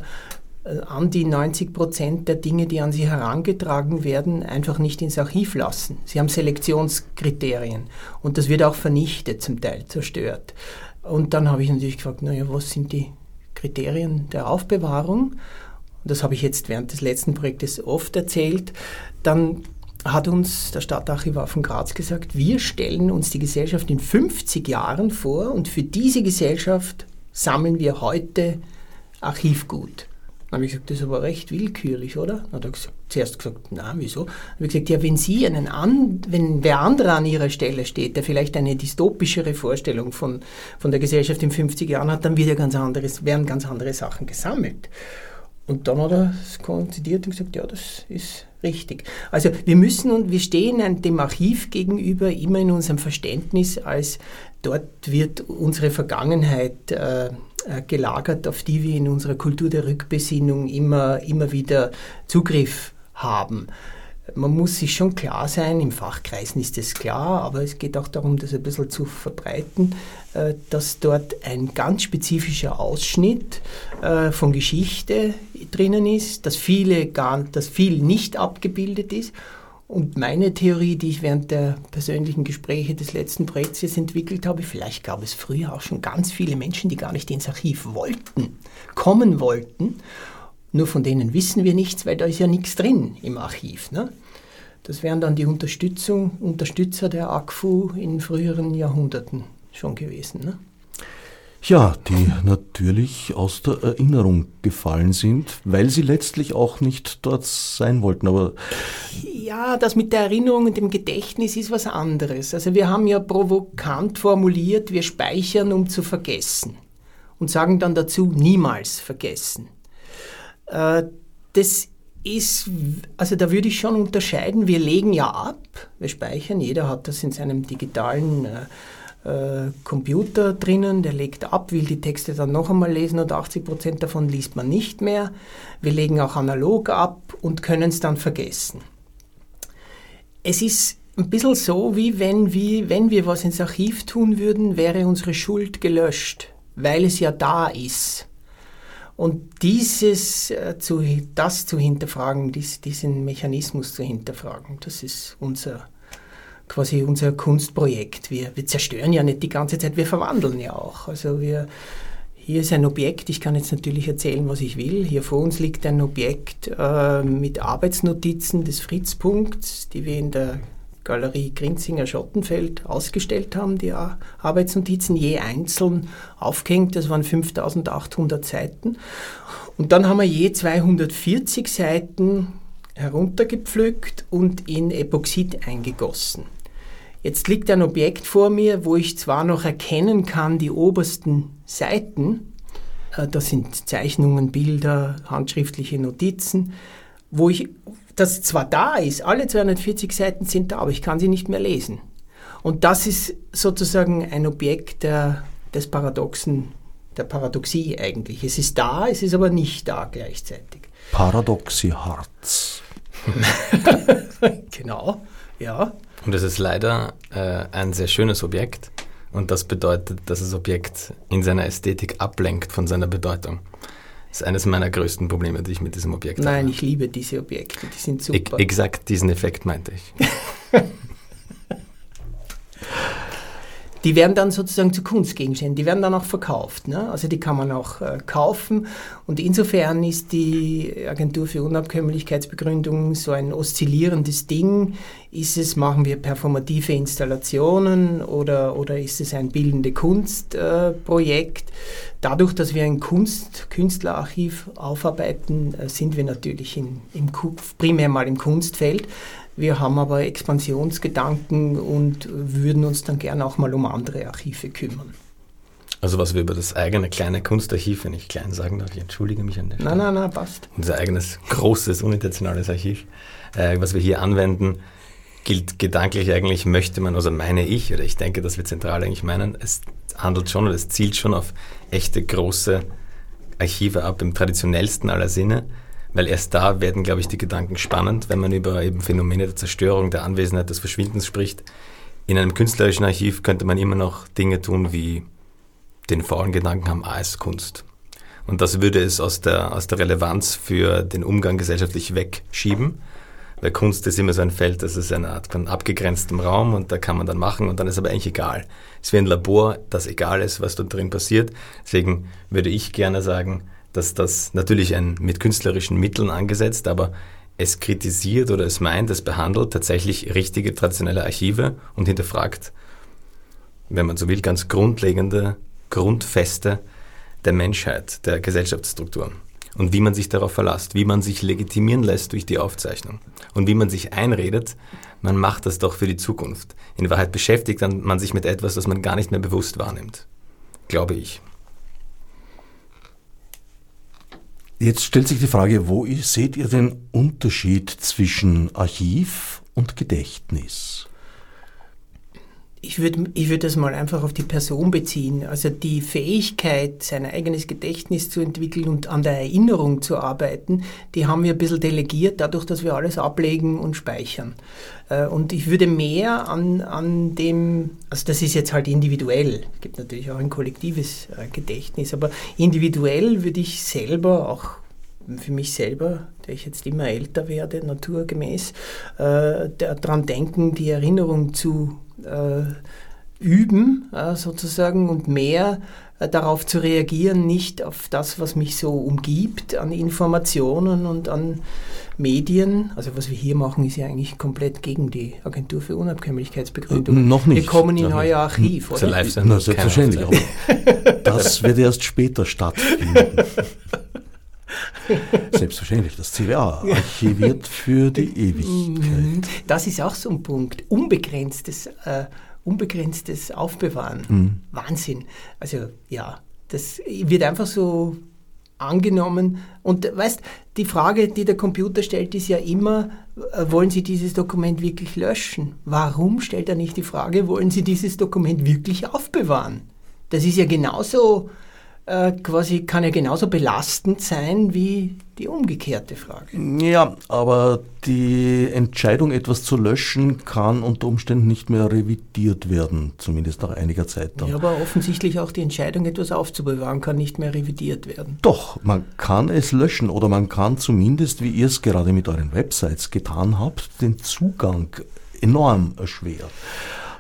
äh, an die 90 Prozent der Dinge, die an sie herangetragen werden, einfach nicht ins Archiv lassen. Sie haben Selektionskriterien und das wird auch vernichtet, zum Teil zerstört. Und dann habe ich natürlich gefragt, naja, was sind die Kriterien der Aufbewahrung? das habe ich jetzt während des letzten Projektes oft erzählt. Dann hat uns der Stadtarchivar von Graz gesagt, wir stellen uns die Gesellschaft in 50 Jahren vor und für diese Gesellschaft sammeln wir heute Archivgut. Dann habe ich gesagt, das ist aber recht willkürlich, oder? Dann hat er gesagt, zuerst gesagt, na, wieso? Dann habe ich gesagt, ja, wenn Sie einen an, wenn wer andere an Ihrer Stelle steht, der vielleicht eine dystopischere Vorstellung von, von der Gesellschaft in 50 Jahren hat, dann wird ja ganz anderes, werden ganz andere Sachen gesammelt. Und dann hat er es konzidiert und gesagt, ja, das ist richtig. Also wir müssen und wir stehen dem Archiv gegenüber immer in unserem Verständnis als dort wird unsere Vergangenheit äh, äh, gelagert, auf die wir in unserer Kultur der Rückbesinnung immer, immer wieder Zugriff haben. Man muss sich schon klar sein, im Fachkreisen ist es klar, aber es geht auch darum, das ein bisschen zu verbreiten, äh, dass dort ein ganz spezifischer Ausschnitt äh, von Geschichte drinnen ist, dass, viele gar, dass viel nicht abgebildet ist und meine Theorie, die ich während der persönlichen Gespräche des letzten Projekts entwickelt habe, vielleicht gab es früher auch schon ganz viele Menschen, die gar nicht ins Archiv wollten, kommen wollten. Nur von denen wissen wir nichts, weil da ist ja nichts drin im Archiv. Ne? Das wären dann die Unterstützung, Unterstützer der AGFU in früheren Jahrhunderten schon gewesen. Ne? Ja, die natürlich aus der Erinnerung gefallen sind, weil sie letztlich auch nicht dort sein wollten. Aber ja, das mit der Erinnerung und dem Gedächtnis ist was anderes. Also wir haben ja provokant formuliert, wir speichern, um zu vergessen und sagen dann dazu niemals vergessen. Äh, das ist, also da würde ich schon unterscheiden, wir legen ja ab, wir speichern, jeder hat das in seinem digitalen äh, äh, Computer drinnen, der legt ab, will die Texte dann noch einmal lesen und 80 Prozent davon liest man nicht mehr. Wir legen auch analog ab und können es dann vergessen. Es ist ein bisschen so, wie wenn, wie wenn wir was ins Archiv tun würden, wäre unsere Schuld gelöscht, weil es ja da ist. Und dieses, äh, das zu hinterfragen, dies, diesen Mechanismus zu hinterfragen, das ist unser quasi unser Kunstprojekt. Wir, wir zerstören ja nicht die ganze Zeit, wir verwandeln ja auch. Also wir, hier ist ein Objekt, ich kann jetzt natürlich erzählen, was ich will. Hier vor uns liegt ein Objekt äh, mit Arbeitsnotizen des Fritzpunkts, die wir in der Galerie Grinzinger Schottenfeld ausgestellt haben, die Arbeitsnotizen je einzeln aufgehängt. Das waren 5800 Seiten. Und dann haben wir je 240 Seiten heruntergepflückt und in Epoxid eingegossen. Jetzt liegt ein Objekt vor mir, wo ich zwar noch erkennen kann, die obersten Seiten, äh, das sind Zeichnungen, Bilder, handschriftliche Notizen, wo ich, das zwar da ist, alle 240 Seiten sind da, aber ich kann sie nicht mehr lesen. Und das ist sozusagen ein Objekt der, des Paradoxen, der Paradoxie eigentlich. Es ist da, es ist aber nicht da gleichzeitig. Paradoxie Harz. genau, ja. Und es ist leider äh, ein sehr schönes Objekt und das bedeutet, dass das Objekt in seiner Ästhetik ablenkt von seiner Bedeutung. Das ist eines meiner größten Probleme, die ich mit diesem Objekt Nein, habe. Nein, ich liebe diese Objekte, die sind super. E exakt diesen Effekt meinte ich. die werden dann sozusagen zu Kunstgegenständen, die werden dann auch verkauft. Ne? Also die kann man auch äh, kaufen. Und insofern ist die Agentur für Unabkömmlichkeitsbegründung so ein oszillierendes Ding. Ist es, machen wir performative Installationen oder, oder ist es ein bildende Kunstprojekt? Äh, Dadurch, dass wir ein Kunst, Künstlerarchiv aufarbeiten, äh, sind wir natürlich in, im, primär mal im Kunstfeld. Wir haben aber Expansionsgedanken und würden uns dann gerne auch mal um andere Archive kümmern. Also was wir über das eigene kleine Kunstarchiv, wenn ich klein sagen darf, ich entschuldige mich an der Stelle. Nein, nein, nein, passt. Unser eigenes großes, unintentionales Archiv, äh, was wir hier anwenden, gilt gedanklich eigentlich, möchte man, also meine ich, oder ich denke, dass wir zentral eigentlich meinen, es handelt schon oder es zielt schon auf echte große Archive ab, im traditionellsten aller Sinne weil erst da werden, glaube ich, die Gedanken spannend, wenn man über eben Phänomene der Zerstörung, der Anwesenheit, des Verschwindens spricht. In einem künstlerischen Archiv könnte man immer noch Dinge tun, wie den faulen Gedanken haben, ah, ist Kunst. Und das würde es aus der, aus der Relevanz für den Umgang gesellschaftlich wegschieben. Weil Kunst ist immer so ein Feld, das ist eine Art von abgegrenztem Raum und da kann man dann machen und dann ist aber eigentlich egal. Es ist wie ein Labor, das egal ist, was dort drin passiert. Deswegen würde ich gerne sagen, dass das natürlich ein, mit künstlerischen Mitteln angesetzt, aber es kritisiert oder es meint, es behandelt tatsächlich richtige traditionelle Archive und hinterfragt, wenn man so will, ganz grundlegende Grundfeste der Menschheit, der Gesellschaftsstrukturen und wie man sich darauf verlässt, wie man sich legitimieren lässt durch die Aufzeichnung und wie man sich einredet, man macht das doch für die Zukunft. In Wahrheit beschäftigt man sich mit etwas, das man gar nicht mehr bewusst wahrnimmt, glaube ich. Jetzt stellt sich die Frage, wo seht ihr den Unterschied zwischen Archiv und Gedächtnis? Ich würde ich würd das mal einfach auf die Person beziehen. Also die Fähigkeit, sein eigenes Gedächtnis zu entwickeln und an der Erinnerung zu arbeiten, die haben wir ein bisschen delegiert, dadurch, dass wir alles ablegen und speichern. Äh, und ich würde mehr an, an dem, also das ist jetzt halt individuell, es gibt natürlich auch ein kollektives äh, Gedächtnis, aber individuell würde ich selber auch für mich selber, der ich jetzt immer älter werde, naturgemäß, äh, daran denken, die Erinnerung zu üben, äh, sozusagen, und mehr äh, darauf zu reagieren, nicht auf das, was mich so umgibt, an Informationen und an Medien. Also was wir hier machen, ist ja eigentlich komplett gegen die Agentur für Unabkömmlichkeitsbegründung. Äh, noch nicht. Wir kommen in euer Archiv, oder? Live Na, selbstverständlich. Aber das wird erst später stattfinden. Selbstverständlich, das CWA archiviert für die Ewigkeit. Das ist auch so ein Punkt. Unbegrenztes, äh, unbegrenztes Aufbewahren. Mhm. Wahnsinn. Also ja, das wird einfach so angenommen. Und weißt, die Frage, die der Computer stellt, ist ja immer, äh, wollen Sie dieses Dokument wirklich löschen? Warum stellt er nicht die Frage, wollen Sie dieses Dokument wirklich aufbewahren? Das ist ja genauso äh, quasi kann ja genauso belastend sein wie die umgekehrte Frage. Ja, aber die Entscheidung, etwas zu löschen, kann unter Umständen nicht mehr revidiert werden, zumindest nach einiger Zeit dann. Ja, aber offensichtlich auch die Entscheidung, etwas aufzubewahren, kann nicht mehr revidiert werden. Doch, man kann es löschen oder man kann zumindest, wie ihr es gerade mit euren Websites getan habt, den Zugang enorm erschweren.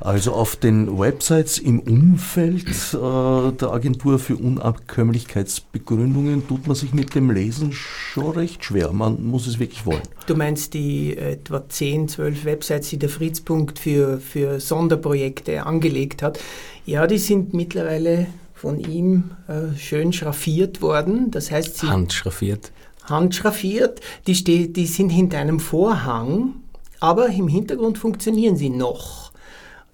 Also auf den Websites im Umfeld äh, der Agentur für Unabkömmlichkeitsbegründungen tut man sich mit dem Lesen schon recht schwer. Man muss es wirklich wollen. Du meinst die äh, etwa 10, 12 Websites, die der Fritzpunkt für, für Sonderprojekte angelegt hat. Ja, die sind mittlerweile von ihm äh, schön schraffiert worden. Das heißt, sie handschraffiert. Handschraffiert. Die, die sind hinter einem Vorhang, aber im Hintergrund funktionieren sie noch.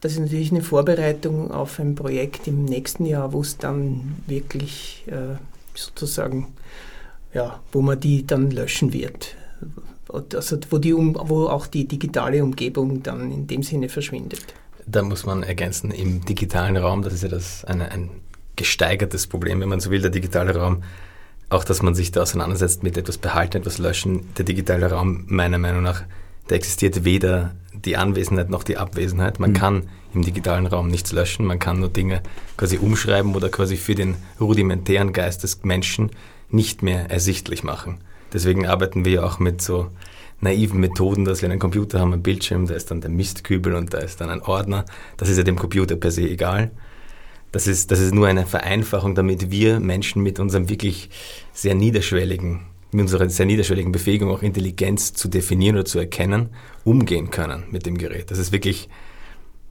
Das ist natürlich eine Vorbereitung auf ein Projekt im nächsten Jahr, wo es dann wirklich äh, sozusagen, ja, wo man die dann löschen wird. Also wo, die, wo auch die digitale Umgebung dann in dem Sinne verschwindet. Da muss man ergänzen, im digitalen Raum, das ist ja das eine, ein gesteigertes Problem, wenn man so will, der digitale Raum, auch dass man sich da auseinandersetzt mit etwas behalten, etwas löschen. Der digitale Raum, meiner Meinung nach, da existiert weder die Anwesenheit noch die Abwesenheit. Man mhm. kann im digitalen Raum nichts löschen, man kann nur Dinge quasi umschreiben oder quasi für den rudimentären Geist des Menschen nicht mehr ersichtlich machen. Deswegen arbeiten wir auch mit so naiven Methoden, dass wir einen Computer haben, einen Bildschirm, da ist dann der Mistkübel und da ist dann ein Ordner. Das ist ja dem Computer per se egal. Das ist, das ist nur eine Vereinfachung, damit wir Menschen mit unserem wirklich sehr niederschwelligen mit unserer sehr niederschwelligen Befähigung auch Intelligenz zu definieren oder zu erkennen, umgehen können mit dem Gerät. Das ist wirklich,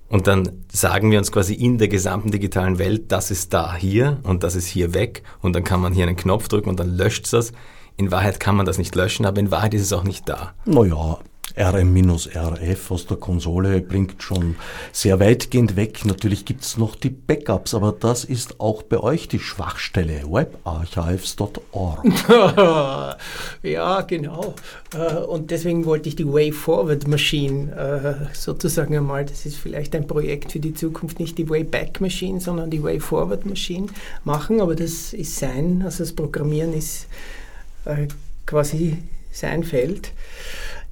und dann sagen wir uns quasi in der gesamten digitalen Welt, das ist da hier und das ist hier weg und dann kann man hier einen Knopf drücken und dann löscht es das. In Wahrheit kann man das nicht löschen, aber in Wahrheit ist es auch nicht da. Naja, RM-RF aus der Konsole blinkt schon sehr weitgehend weg. Natürlich gibt es noch die Backups, aber das ist auch bei euch die Schwachstelle, webarchives.org. ja, genau. Äh, und deswegen wollte ich die Way Forward Machine äh, sozusagen einmal, das ist vielleicht ein Projekt für die Zukunft, nicht die Way Back Machine, sondern die Way Forward Machine machen, aber das ist sein, also das Programmieren ist äh, quasi sein Feld.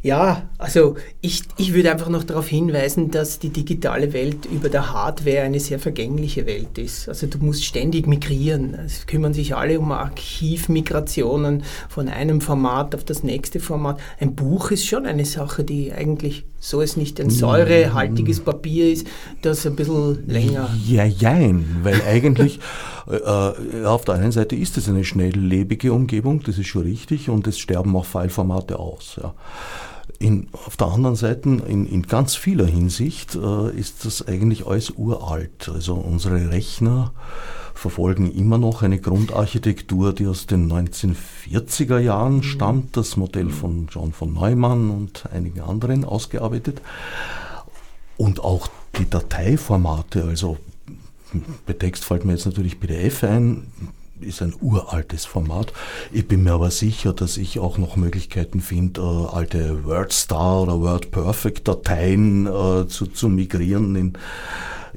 Ja, also ich, ich würde einfach noch darauf hinweisen, dass die digitale Welt über der Hardware eine sehr vergängliche Welt ist. Also du musst ständig migrieren. Es kümmern sich alle um Archivmigrationen von einem Format auf das nächste Format. Ein Buch ist schon eine Sache, die eigentlich so es nicht ein säurehaltiges Papier ist, das ein bisschen länger. Ja, jein, weil eigentlich äh, auf der einen Seite ist es eine schnelllebige Umgebung, das ist schon richtig, und es sterben auch Fileformate aus. Ja. In, auf der anderen Seite, in, in ganz vieler Hinsicht, äh, ist das eigentlich alles uralt. Also unsere Rechner verfolgen immer noch eine Grundarchitektur, die aus den 1940er Jahren mhm. stammt, das Modell von John von Neumann und einigen anderen ausgearbeitet. Und auch die Dateiformate, also bei Text fällt mir jetzt natürlich PDF ein, ist ein uraltes Format. Ich bin mir aber sicher, dass ich auch noch Möglichkeiten finde, äh, alte WordStar oder WordPerfect-Dateien äh, zu, zu migrieren in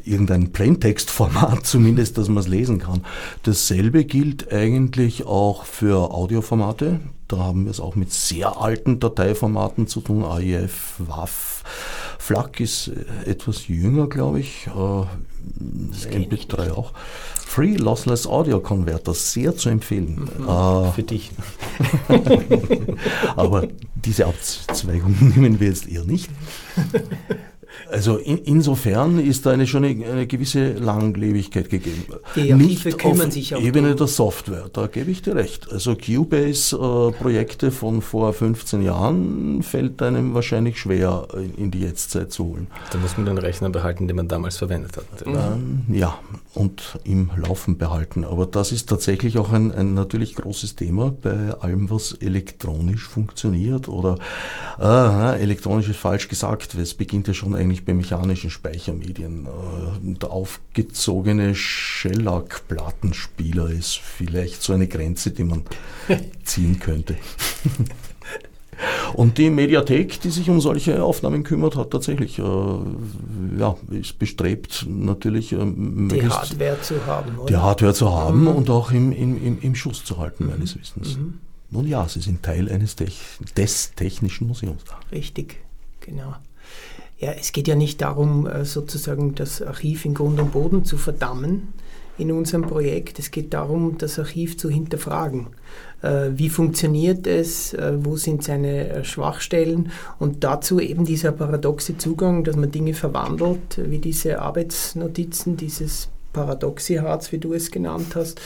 irgendein Plaintext-Format zumindest, dass man es lesen kann. Dasselbe gilt eigentlich auch für Audioformate. Da haben wir es auch mit sehr alten Dateiformaten zu tun, AIF, WAV. FLAC ist äh, etwas jünger, glaube ich. Äh, MP3 auch. Free Lossless Audio Converter, sehr zu empfehlen. Mhm. Äh, Für dich. Aber diese Abzweigung nehmen wir jetzt eher nicht. Also in, insofern ist da eine schon eine, eine gewisse Langlebigkeit gegeben. Die Archive Nicht kümmern auf sich auch Ebene drum. der Software, da gebe ich dir recht. Also Cubase-Projekte von vor 15 Jahren fällt einem wahrscheinlich schwer in die Jetztzeit zu holen. Da muss man den Rechner behalten, den man damals verwendet hat. Ähm, ja, und im Laufen behalten. Aber das ist tatsächlich auch ein, ein natürlich großes Thema bei allem, was elektronisch funktioniert. Oder äh, elektronisch ist falsch gesagt, es beginnt ja schon eigentlich bei mechanischen Speichermedien. Äh, der aufgezogene Shellac-Plattenspieler ist vielleicht so eine Grenze, die man ziehen könnte. Und die Mediathek, die sich um solche Aufnahmen kümmert, hat tatsächlich, äh, ja, ist bestrebt, natürlich ähm, die Hardware zu haben. Oder? die Hardware zu haben und auch im, im, im, Schuss zu halten, meines Wissens. Nun ja, sie sind Teil eines Tech des Technischen Museums. Richtig, genau. Ja, es geht ja nicht darum, äh, sozusagen das Archiv in Grund und Boden zu verdammen in unserem Projekt. Es geht darum, das Archiv zu hinterfragen. Äh, Wie funktioniert es? Äh, Wo sind seine äh, Schwachstellen? Und dazu eben dieser paradoxe Zugang, dass man Dinge verwandelt, wie diese Arbeitsnotizen, dieses Paradoxie-Harz, wie du es genannt hast.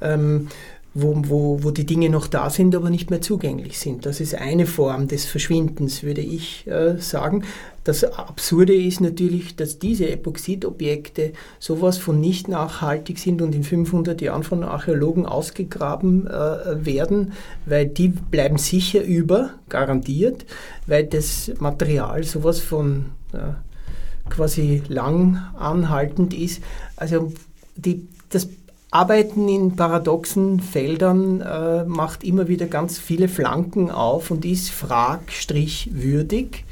Ähm, wo, wo, wo die Dinge noch da sind, aber nicht mehr zugänglich sind. Das ist eine Form des Verschwindens, würde ich äh, sagen. Das Absurde ist natürlich, dass diese Epoxidobjekte sowas von nicht nachhaltig sind und in 500 Jahren von Archäologen ausgegraben äh, werden, weil die bleiben sicher über, garantiert, weil das Material sowas von äh, quasi lang anhaltend ist. Also die, das Arbeiten in paradoxen Feldern äh, macht immer wieder ganz viele Flanken auf und ist fragstrichwürdig. Äh,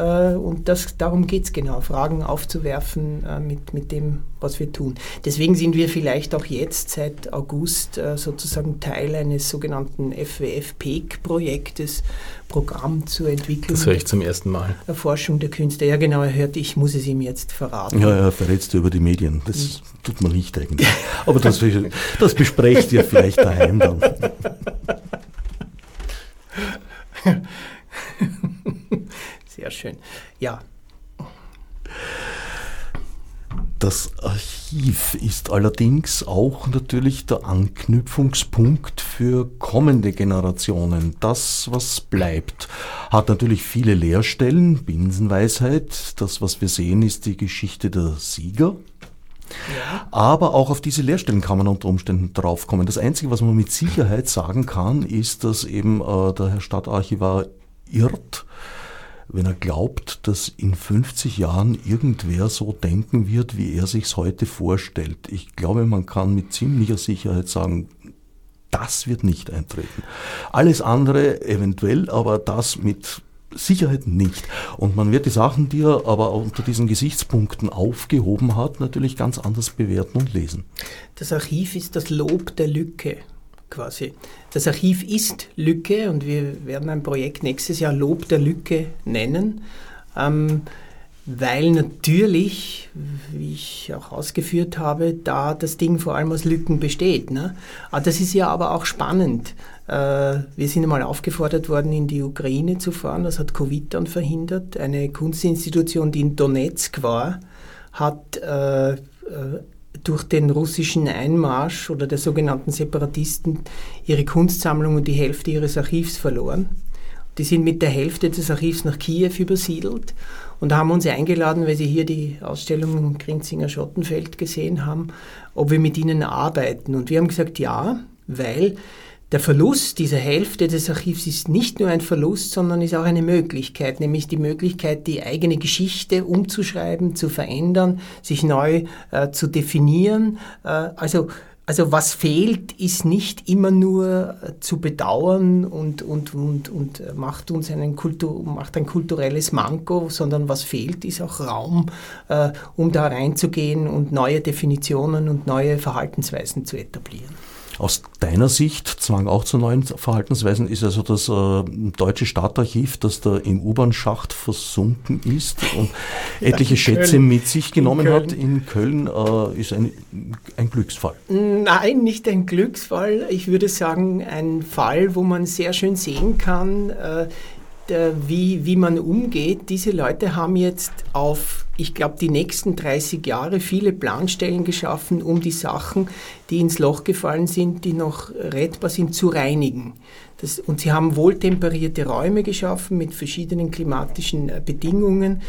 und das, darum geht es genau, Fragen aufzuwerfen äh, mit, mit dem, was wir tun. Deswegen sind wir vielleicht auch jetzt seit August äh, sozusagen Teil eines sogenannten FWF-PEG-Projektes, Programm zur Entwicklung Das höre ich zum ersten Mal. Erforschung der Künste. Ja, genau, er hört, ich muss es ihm jetzt verraten. Ja, er verrätst du über die Medien. Das tut man nicht eigentlich. Aber das, das besprecht ihr vielleicht daheim dann. Sehr schön. Ja, Das Archiv ist allerdings auch natürlich der Anknüpfungspunkt für kommende Generationen. Das, was bleibt, hat natürlich viele Leerstellen, Binsenweisheit. Das, was wir sehen, ist die Geschichte der Sieger. Aber auch auf diese Leerstellen kann man unter Umständen draufkommen. Das Einzige, was man mit Sicherheit sagen kann, ist, dass eben äh, der Herr Stadtarchivar irrt, wenn er glaubt, dass in 50 Jahren irgendwer so denken wird, wie er sich's heute vorstellt. Ich glaube, man kann mit ziemlicher Sicherheit sagen, das wird nicht eintreten. Alles andere eventuell, aber das mit Sicherheit nicht. Und man wird die Sachen, die er aber unter diesen Gesichtspunkten aufgehoben hat, natürlich ganz anders bewerten und lesen. Das Archiv ist das Lob der Lücke quasi. Das Archiv ist Lücke und wir werden ein Projekt nächstes Jahr Lob der Lücke nennen, ähm, weil natürlich, wie ich auch ausgeführt habe, da das Ding vor allem aus Lücken besteht. Ne? Aber das ist ja aber auch spannend. Äh, wir sind einmal aufgefordert worden, in die Ukraine zu fahren. Das hat Covid dann verhindert. Eine Kunstinstitution, die in Donetsk war, hat äh, äh, durch den russischen Einmarsch oder der sogenannten Separatisten ihre Kunstsammlung und die Hälfte ihres Archivs verloren. Die sind mit der Hälfte des Archivs nach Kiew übersiedelt und haben uns eingeladen, weil sie hier die Ausstellung im Grinzinger Schottenfeld gesehen haben, ob wir mit ihnen arbeiten. Und wir haben gesagt, ja, weil der Verlust dieser Hälfte des Archivs ist nicht nur ein Verlust, sondern ist auch eine Möglichkeit, nämlich die Möglichkeit, die eigene Geschichte umzuschreiben, zu verändern, sich neu äh, zu definieren. Äh, also also was fehlt, ist nicht immer nur äh, zu bedauern und, und, und, und äh, macht uns einen Kultur, macht ein kulturelles Manko, sondern was fehlt, ist auch Raum, äh, um da reinzugehen und neue Definitionen und neue Verhaltensweisen zu etablieren. Aus deiner Sicht, Zwang auch zu neuen Verhaltensweisen, ist also das äh, deutsche Stadtarchiv, das da im U-Bahn-Schacht versunken ist und etliche Schätze Köln. mit sich genommen in hat in Köln, äh, ist ein, ein Glücksfall. Nein, nicht ein Glücksfall. Ich würde sagen, ein Fall, wo man sehr schön sehen kann, äh, wie, wie man umgeht. Diese Leute haben jetzt auf, ich glaube, die nächsten 30 Jahre viele Planstellen geschaffen, um die Sachen, die ins Loch gefallen sind, die noch rettbar sind, zu reinigen. Das, und sie haben wohltemperierte Räume geschaffen mit verschiedenen klimatischen äh, Bedingungen.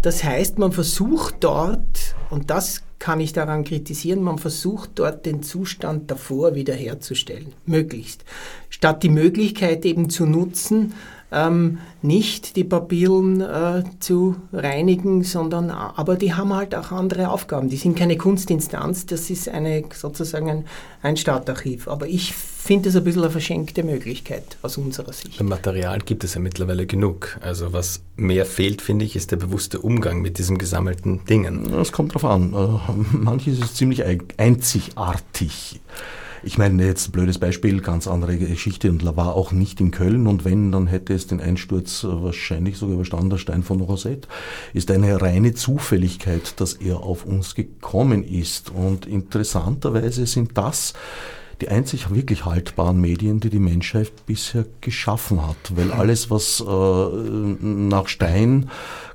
Das heißt, man versucht dort, und das kann ich daran kritisieren, man versucht dort den Zustand davor wiederherzustellen, möglichst. Statt die Möglichkeit eben zu nutzen, ähm, nicht die Papieren äh, zu reinigen, sondern aber die haben halt auch andere Aufgaben. Die sind keine Kunstinstanz, das ist eine sozusagen ein, ein Stadtarchiv. Aber ich finde es ein bisschen eine verschenkte Möglichkeit aus unserer Sicht. Material gibt es ja mittlerweile genug. Also was mehr fehlt, finde ich, ist der bewusste Umgang mit diesen gesammelten Dingen. Das kommt drauf an. Äh, manches ist ziemlich einzigartig. Ich meine, jetzt blödes Beispiel, ganz andere Geschichte und war auch nicht in Köln und wenn, dann hätte es den Einsturz wahrscheinlich sogar überstanden, der Stein von Rosette. Ist eine reine Zufälligkeit, dass er auf uns gekommen ist und interessanterweise sind das die einzig wirklich haltbaren Medien, die die Menschheit bisher geschaffen hat. Weil alles, was äh, nach Stein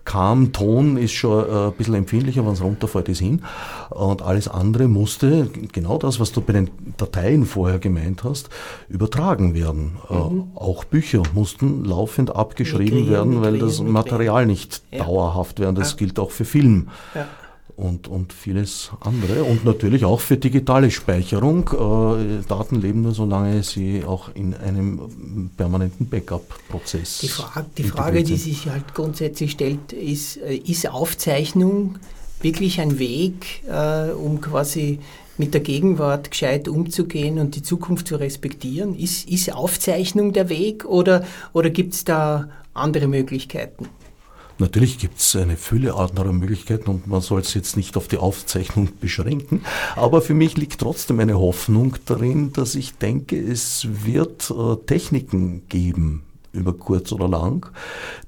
kam, Ton ist schon äh, ein bisschen empfindlicher, wenn es runterfällt, ist hin. Und alles andere musste, genau das, was du bei den Dateien vorher gemeint hast, übertragen werden. Äh, mhm. Äh, auch Bücher mussten laufend abgeschrieben werden, weil das Material nicht ja. dauerhaft wäre. Das ja. gilt auch für Film. Ja und, und vieles andere. Und natürlich auch für digitale Speicherung. Äh, Daten leben nur, solange sie auch in einem permanenten Backup-Prozess. Die, Fra die Frage, die sich halt grundsätzlich stellt, ist, äh, ist Aufzeichnung wirklich ein Weg, äh, um quasi mit der Gegenwart gescheit umzugehen und die Zukunft zu respektieren? Ist, ist Aufzeichnung der Weg oder, oder gibt es da andere Möglichkeiten? Natürlich gibt es eine Fülle anderer Möglichkeiten und man soll es jetzt nicht auf die Aufzeichnung beschränken. Aber für mich liegt trotzdem eine Hoffnung darin, dass ich denke, es wird äh, Techniken geben, über kurz oder lang,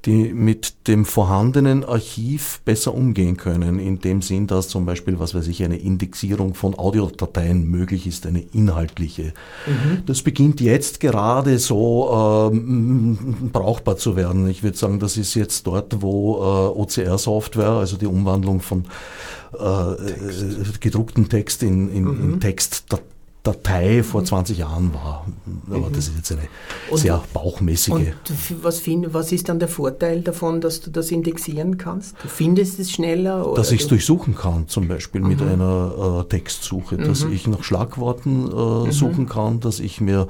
die mit dem vorhandenen Archiv besser umgehen können, in dem Sinn, dass zum Beispiel, was weiß ich, eine Indexierung von Audiodateien möglich ist, eine inhaltliche. Mhm. Das beginnt jetzt gerade so ähm, brauchbar zu werden. Ich würde sagen, das ist jetzt dort, wo äh, OCR-Software, also die Umwandlung von äh, gedruckten Text in, in, mhm. in Text Datei vor 20 mhm. Jahren war. Aber mhm. das ist jetzt eine und, sehr bauchmäßige. Und was, find, was ist dann der Vorteil davon, dass du das indexieren kannst? Du findest es schneller? dass ich es durchsuchen kann, zum Beispiel mhm. mit einer äh, Textsuche, dass mhm. ich nach Schlagworten äh, mhm. suchen kann, dass ich mir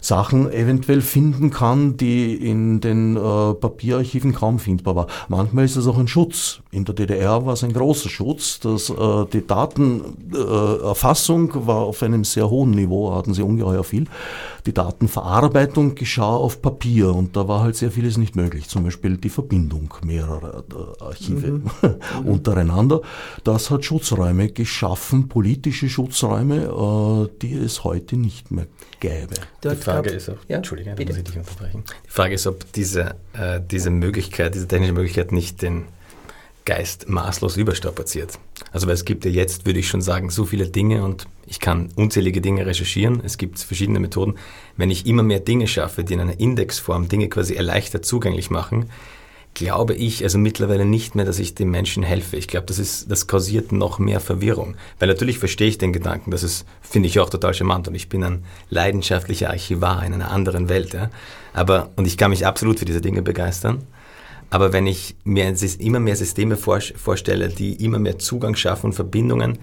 Sachen eventuell finden kann, die in den äh, Papierarchiven kaum findbar waren. Manchmal ist es auch ein Schutz. In der DDR war es ein großer Schutz, dass äh, die Datenerfassung war auf einem sehr hohen Niveau, hatten sie ungeheuer viel. Die Datenverarbeitung geschah auf Papier und da war halt sehr vieles nicht möglich. Zum Beispiel die Verbindung mehrerer äh, Archive mhm. untereinander. Das hat Schutzräume geschaffen, politische Schutzräume, äh, die es heute nicht mehr gäbe. Die Frage ist, ob, ja, Entschuldige, da muss ich dich unterbrechen. Die Frage ist, ob diese, äh, diese Möglichkeit, diese technische Möglichkeit nicht den Geist maßlos überstrapaziert. Also weil es gibt ja jetzt, würde ich schon sagen, so viele Dinge und ich kann unzählige Dinge recherchieren. Es gibt verschiedene Methoden. Wenn ich immer mehr Dinge schaffe, die in einer Indexform Dinge quasi erleichtert zugänglich machen, glaube ich also mittlerweile nicht mehr, dass ich den Menschen helfe. Ich glaube, das ist, das kausiert noch mehr Verwirrung. Weil natürlich verstehe ich den Gedanken, das ist, finde ich auch total charmant und ich bin ein leidenschaftlicher Archivar in einer anderen Welt. Ja. Aber, und ich kann mich absolut für diese Dinge begeistern. Aber wenn ich mir immer mehr Systeme vorstelle, die immer mehr Zugang schaffen und Verbindungen,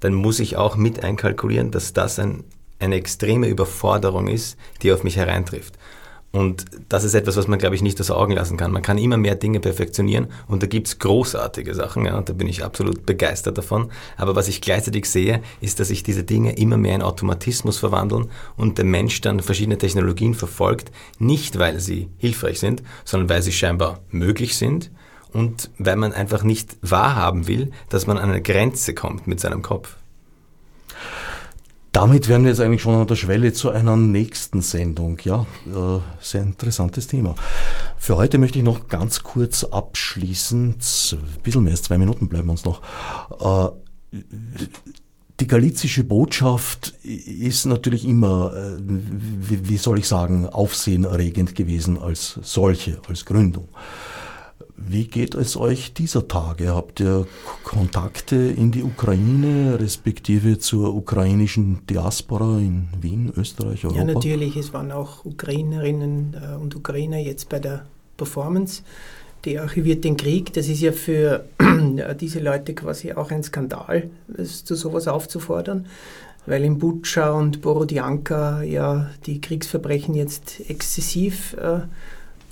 dann muss ich auch mit einkalkulieren, dass das ein, eine extreme Überforderung ist, die auf mich hereintrifft. Und das ist etwas, was man, glaube ich, nicht aus Augen lassen kann. Man kann immer mehr Dinge perfektionieren und da gibt es großartige Sachen, ja, und da bin ich absolut begeistert davon. Aber was ich gleichzeitig sehe, ist, dass sich diese Dinge immer mehr in Automatismus verwandeln und der Mensch dann verschiedene Technologien verfolgt, nicht weil sie hilfreich sind, sondern weil sie scheinbar möglich sind und weil man einfach nicht wahrhaben will, dass man an eine Grenze kommt mit seinem Kopf. Damit wären wir jetzt eigentlich schon an der Schwelle zu einer nächsten Sendung. Ja, äh, sehr interessantes Thema. Für heute möchte ich noch ganz kurz abschließen, ein bisschen mehr als zwei Minuten bleiben uns noch. Äh, die galizische Botschaft ist natürlich immer, äh, wie soll ich sagen, aufsehenerregend gewesen als solche, als Gründung. Wie geht es euch dieser Tage? Habt ihr Kontakte in die Ukraine, respektive zur ukrainischen Diaspora in Wien, Österreich, Europa? Ja, natürlich. Es waren auch Ukrainerinnen äh, und Ukrainer jetzt bei der Performance. Die archiviert den Krieg. Das ist ja für diese Leute quasi auch ein Skandal, zu sowas aufzufordern, weil in Butscha und Borodjanka ja die Kriegsverbrechen jetzt exzessiv äh,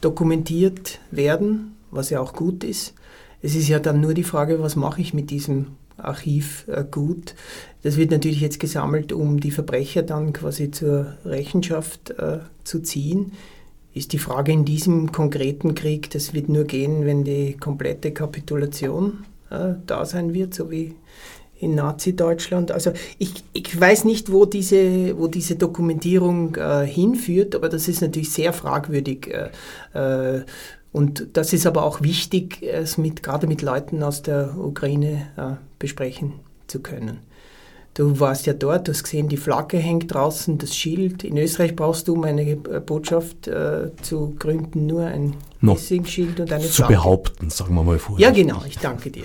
dokumentiert werden was ja auch gut ist. Es ist ja dann nur die Frage, was mache ich mit diesem Archiv äh, gut. Das wird natürlich jetzt gesammelt, um die Verbrecher dann quasi zur Rechenschaft äh, zu ziehen. Ist die Frage in diesem konkreten Krieg, das wird nur gehen, wenn die komplette Kapitulation äh, da sein wird, so wie in Nazi-Deutschland. Also ich, ich weiß nicht, wo diese, wo diese Dokumentierung äh, hinführt, aber das ist natürlich sehr fragwürdig. Äh, äh und das ist aber auch wichtig, es mit, gerade mit Leuten aus der Ukraine äh, besprechen zu können. Du warst ja dort, du hast gesehen, die Flagge hängt draußen, das Schild. In Österreich brauchst du, um eine äh, Botschaft äh, zu gründen, nur ein no, Messingschild und eine Flagge. Zu behaupten, sagen wir mal vorher. Ja, genau, ich danke dir.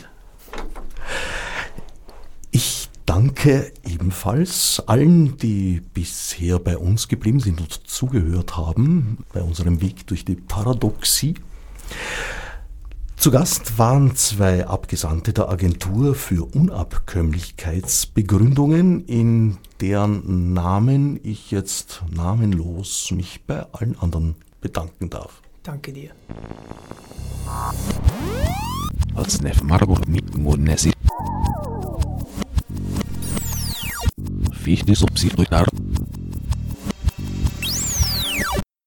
Ich danke ebenfalls allen, die bisher bei uns geblieben sind und zugehört haben, bei unserem Weg durch die Paradoxie. Zu Gast waren zwei Abgesandte der Agentur für Unabkömmlichkeitsbegründungen, in deren Namen ich jetzt namenlos mich bei allen anderen bedanken darf. Danke dir. Fichte subsidiar